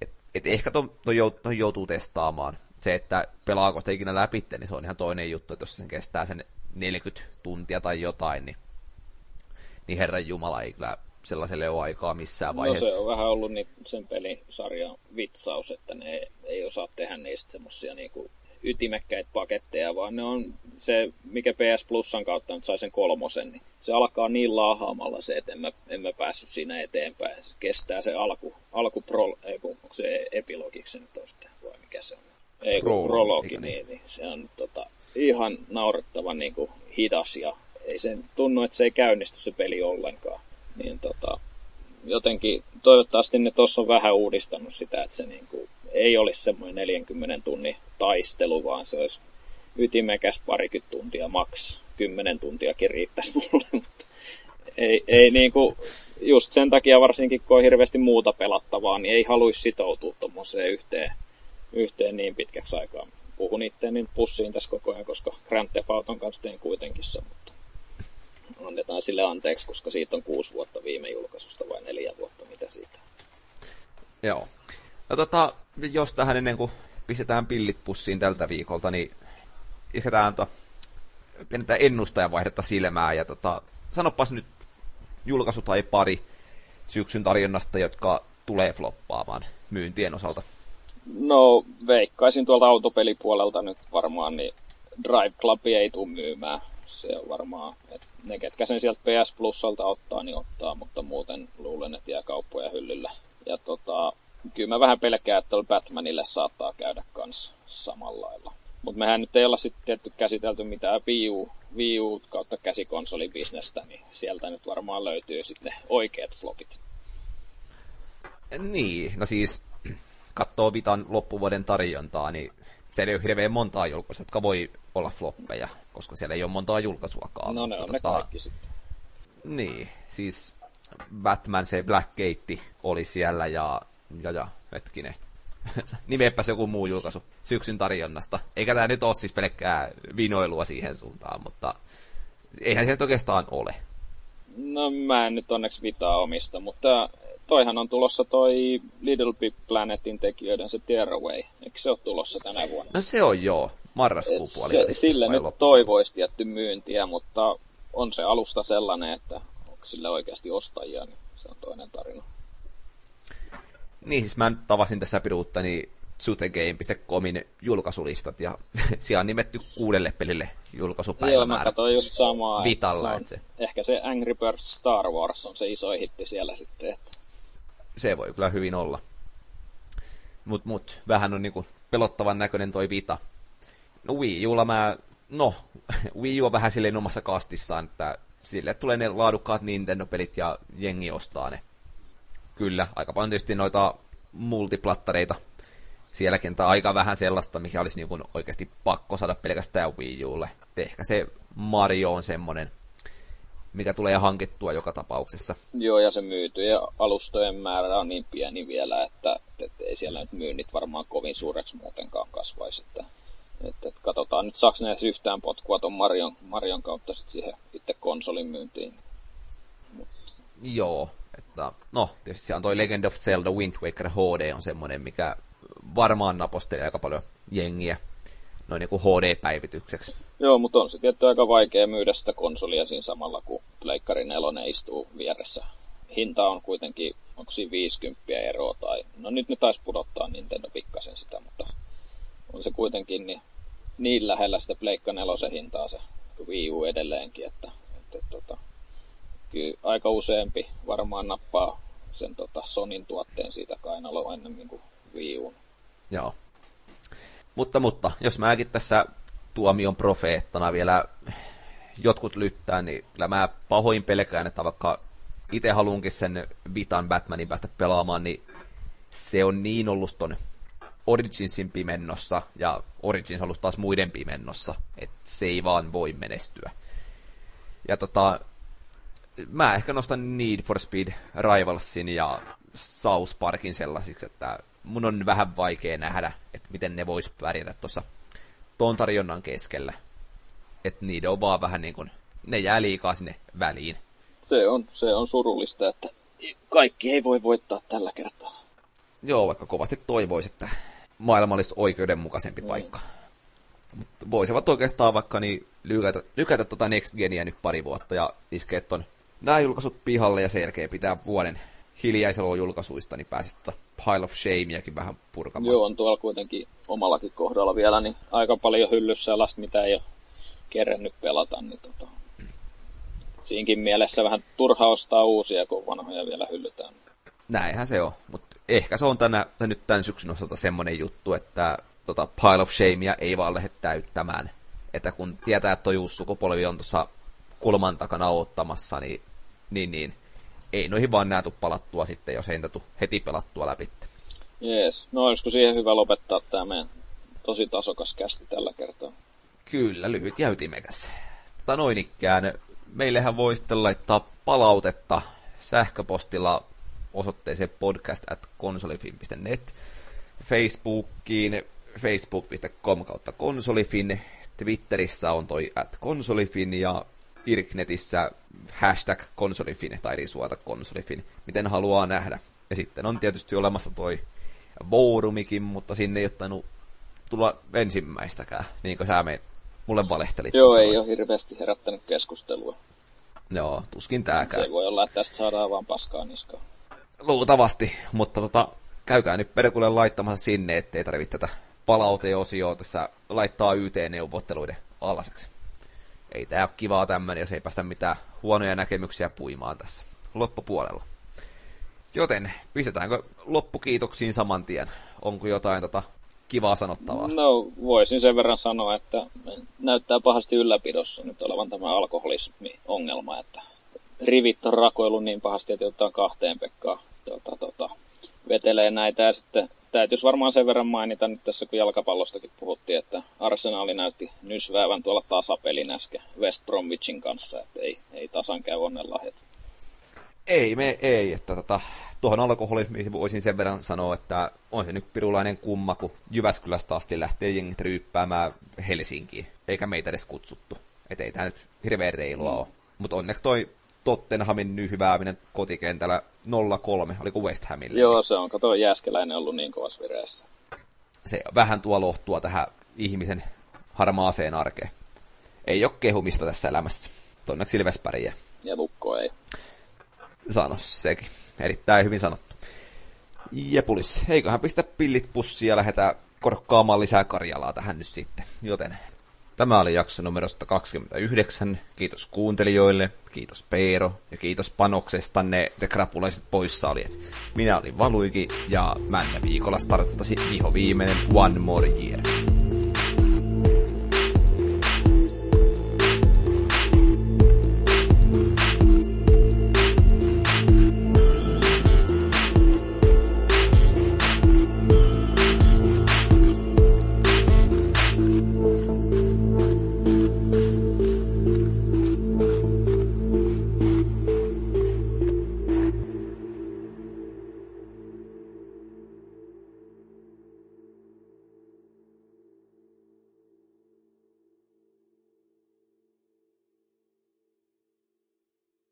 Speaker 1: Että et ehkä ton, ton, ton joutuu testaamaan. Se, että pelaako sitä ikinä läpi, niin se on ihan toinen juttu, että jos sen kestää sen 40 tuntia tai jotain, niin, niin Herran Jumala ei kyllä sellaiselle ole aikaa missään vaiheessa.
Speaker 2: No se on vähän ollut niin sen pelisarjan vitsaus, että ne ei, ei osaa tehdä niistä semmosia niinku ytimekkäitä paketteja, vaan ne on se, mikä PS Plusan kautta nyt sai sen kolmosen, niin se alkaa niin laahaamalla se, että en mä, en mä päässyt siinä eteenpäin. Se kestää se alku, alku pro, ei kun, onko se epilogiksi nyt on sitten, vai mikä se on? Ei kun prologi, niin, niin, se on tota, ihan naurettavan niin kuin, hidas ja ei sen tunnu, että se ei käynnisty se peli ollenkaan. Niin tota, jotenkin toivottavasti ne tuossa on vähän uudistanut sitä, että se niin kuin, ei olisi semmoinen 40 tunnin taistelu, vaan se olisi ytimekäs parikymmentä tuntia, maks 10 tuntiakin riittäisi mulle, mutta ei, ei niin kuin, just sen takia varsinkin kun on hirveästi muuta pelattavaa, niin ei haluaisi sitoutua tuommoiseen yhteen, yhteen niin pitkäksi aikaa. Puhun itteeni pussiin tässä koko ajan, koska Grand Theft Auton kanssa teen kuitenkin se, mutta annetaan sille anteeksi, koska siitä on kuusi vuotta viime julkaisusta vai neljä vuotta, mitä siitä.
Speaker 1: Joo. No tota, jos tähän ennen kuin pistetään pillit pussiin tältä viikolta, niin isketään to, pienetään ennustajavaihdetta silmää ja tota, sanopas nyt julkaisu tai pari syksyn tarjonnasta, jotka tulee floppaamaan myyntien osalta.
Speaker 2: No, veikkaisin tuolta autopelipuolelta nyt varmaan, niin Drive Club ei tule myymään. se on varmaan, että ne ketkä sen sieltä PS Plusalta ottaa, niin ottaa, mutta muuten luulen, että jää kauppoja hyllyllä. Ja tota, kyllä mä vähän pelkään, että Batmanille saattaa käydä kans samalla lailla. Mutta mehän nyt ei olla sitten tietty käsitelty mitään Wii U, Wii U kautta käsikonsolibisnestä, niin sieltä nyt varmaan löytyy sitten oikeat flopit.
Speaker 1: Niin, no siis katsoo Vitan loppuvuoden tarjontaa, niin siellä ei ole hirveän montaa julkaisua, jotka voi olla floppeja, koska siellä ei ole montaa julkaisuakaan.
Speaker 2: No ne on tota, ne kaikki sitten.
Speaker 1: Niin, siis Batman se Black Gate oli siellä ja, ja, ja hetkinen, nimeepäs joku muu julkaisu syksyn tarjonnasta. Eikä tämä nyt ole siis pelkkää vinoilua siihen suuntaan, mutta eihän se nyt oikeastaan ole.
Speaker 2: No mä en nyt onneksi vitaa omista, mutta toihan on tulossa toi Little Big Planetin tekijöiden se Tearaway. Eikö se ole tulossa tänä vuonna?
Speaker 1: No se on joo, marraskuun puolella.
Speaker 2: Sille nyt loppu. toivoisi tietty myyntiä, mutta on se alusta sellainen, että onko sille oikeasti ostajia, niin se on toinen tarina.
Speaker 1: Niin, siis mä tavasin tässä piruuttani zutegame.comin julkaisulistat, ja siellä on nimetty kuudelle pelille julkaisupäivämäärä. Joo,
Speaker 2: mä katsoin just samaa.
Speaker 1: Vitalla, se on, se.
Speaker 2: Ehkä se Angry Birds Star Wars on se iso hitti siellä sitten. Että...
Speaker 1: Se voi kyllä hyvin olla. Mut, mut vähän on niinku pelottavan näköinen toi Vita. No Wii Ulla mä, no, Wii U on vähän silleen omassa kastissaan, että sille tulee ne laadukkaat Nintendo-pelit ja jengi ostaa ne kyllä, aika paljon tietysti noita multiplattareita sielläkin, tai aika vähän sellaista, mikä olisi niin kuin oikeasti pakko saada pelkästään Wii Ulle. ehkä se Mario on semmoinen, mikä tulee hankittua joka tapauksessa.
Speaker 2: Joo, ja se myytyjen alustojen määrä on niin pieni vielä, että, että ei siellä nyt myynnit varmaan kovin suureksi muutenkaan kasvaisi. Että, että, että katsotaan nyt, saako ne yhtään potkua tuon Marion, Marion kautta sit siihen itse konsolin myyntiin.
Speaker 1: Joo, että, no, tietysti on toi Legend of Zelda Wind Waker HD on semmoinen, mikä varmaan napostelee aika paljon jengiä noin niin kuin HD-päivitykseksi.
Speaker 2: Joo, mutta on se tietty aika vaikea myydä sitä konsolia siinä samalla, kun Pleikkari 4 istuu vieressä. Hinta on kuitenkin, onko siinä 50 eroa tai, no nyt ne taisi pudottaa Nintendo pikkasen sitä, mutta on se kuitenkin niin, niin lähellä sitä Pleikka 4 hintaa se Wii U edelleenkin, että, että, että, että kyllä aika useampi varmaan nappaa sen tota Sonin tuotteen siitä kainaloa ennemmin kuin Wii U.
Speaker 1: Joo. Mutta, mutta, jos mäkin tässä tuomion profeettana vielä jotkut lyttää, niin kyllä mä pahoin pelkään, että vaikka itse haluankin sen Vitan Batmanin päästä pelaamaan, niin se on niin ollut ton Originsin pimennossa, ja Origins on ollut taas muiden pimennossa, että se ei vaan voi menestyä. Ja tota, mä ehkä nostan Need for Speed Rivalsin ja South Parkin sellaisiksi, että mun on vähän vaikea nähdä, että miten ne vois pärjätä tuossa tuon tarjonnan keskellä. Että niiden on vaan vähän niin kuin, ne jää liikaa sinne väliin.
Speaker 2: Se on, se on surullista, että kaikki ei voi voittaa tällä kertaa.
Speaker 1: Joo, vaikka kovasti toivoisi, että maailma olisi oikeudenmukaisempi mm. paikka. Mutta voisivat oikeastaan vaikka niin lykätä, lykätä tota Next Genia nyt pari vuotta ja iskeä ton nämä julkaisut pihalle ja sen jälkeen pitää vuoden hiljaisella julkaisuista, niin pääsisi tota Pile of Shameakin vähän purkamaan.
Speaker 2: Joo, on tuolla kuitenkin omallakin kohdalla vielä niin aika paljon hyllyssä sellaista, mitä ei ole kerennyt pelata, niin tota, siinkin mielessä vähän turha ostaa uusia, kun vanhoja vielä hyllytään.
Speaker 1: Näinhän se on, mutta ehkä se on tänä, nyt tämän syksyn osalta semmoinen juttu, että tota Pile of Shamea ei vaan lähde täyttämään. Että kun tietää, että uusi sukupolvi on tuossa kulman takana ottamassa, niin niin, niin ei noihin vaan nää palattua sitten, jos ei niitä heti pelattua läpi.
Speaker 2: Jees, no olisiko siihen hyvä lopettaa tämä meidän tosi tasokas kästi tällä kertaa?
Speaker 1: Kyllä, lyhyt ja ytimekäs. Tota noin ikään, meillehän voi sitten laittaa palautetta sähköpostilla osoitteeseen podcast at konsolifin.net, Facebookiin facebook.com kautta konsolifin, Twitterissä on toi at konsolifin ja Irknetissä hashtag konsolifin tai risuata konsolifin, miten haluaa nähdä. Ja sitten on tietysti olemassa toi Vorumikin, mutta sinne ei ottanut tulla ensimmäistäkään, niin kuin sä me, mulle valehtelit.
Speaker 2: Joo, ei ole hirveästi herättänyt keskustelua.
Speaker 1: Joo, tuskin tääkään.
Speaker 2: Se voi olla, että tästä saadaan vaan paskaa niskaa.
Speaker 1: Luultavasti, mutta tota, käykää nyt perkulle laittamassa sinne, ettei tarvitse tätä palauteosioa tässä laittaa YT-neuvotteluiden alaseksi. Ei tää ole kivaa tämmönen, jos ei päästä mitään huonoja näkemyksiä puimaan tässä loppupuolella. Joten pistetäänkö loppukiitoksiin saman tien? Onko jotain tota kivaa sanottavaa?
Speaker 2: No, voisin sen verran sanoa, että näyttää pahasti ylläpidossa nyt olevan tämä alkoholismi-ongelma, että rivit on rakoillut niin pahasti, että jotain kahteen Pekkaa tota, tota, vetelee näitä. Ja sitten täytyisi varmaan sen verran mainita nyt tässä, kun jalkapallostakin puhuttiin, että Arsenaali näytti nysväävän tuolla tasapelin äsken West Bromwichin kanssa, että ei, ei tasan käy onnenlahjat.
Speaker 1: Ei, me ei. Että tota, tuohon alkoholismiin voisin sen verran sanoa, että on se nyt pirulainen kumma, kun Jyväskylästä asti lähtee jengit ryyppäämään Helsinkiin, eikä meitä edes kutsuttu. Että ei tämä nyt hirveän reilua mm. ole. Mutta onneksi toi Tottenhamin nyhyvääminen kotikentällä 0-3, oliko West Hamille?
Speaker 2: Joo, se on. Kato, Jääskeläinen ollut niin kovassa vireessä.
Speaker 1: Se vähän tuo lohtua tähän ihmisen harmaaseen arkeen. Ei ole kehumista tässä elämässä. Onneksi Ilves pärjää.
Speaker 2: Ja lukko ei.
Speaker 1: Sano sekin. Erittäin hyvin sanottu. Jepulis, eiköhän pistä pillit pussiin ja lähdetään korkkaamaan lisää Karjalaa tähän nyt sitten. Joten Tämä oli jakso numero 129. Kiitos kuuntelijoille, kiitos Peero ja kiitos panoksestanne te krapulaiset poissaolijat. Minä olin Valuiki ja männä viikolla starttasi viho viimeinen One More Year.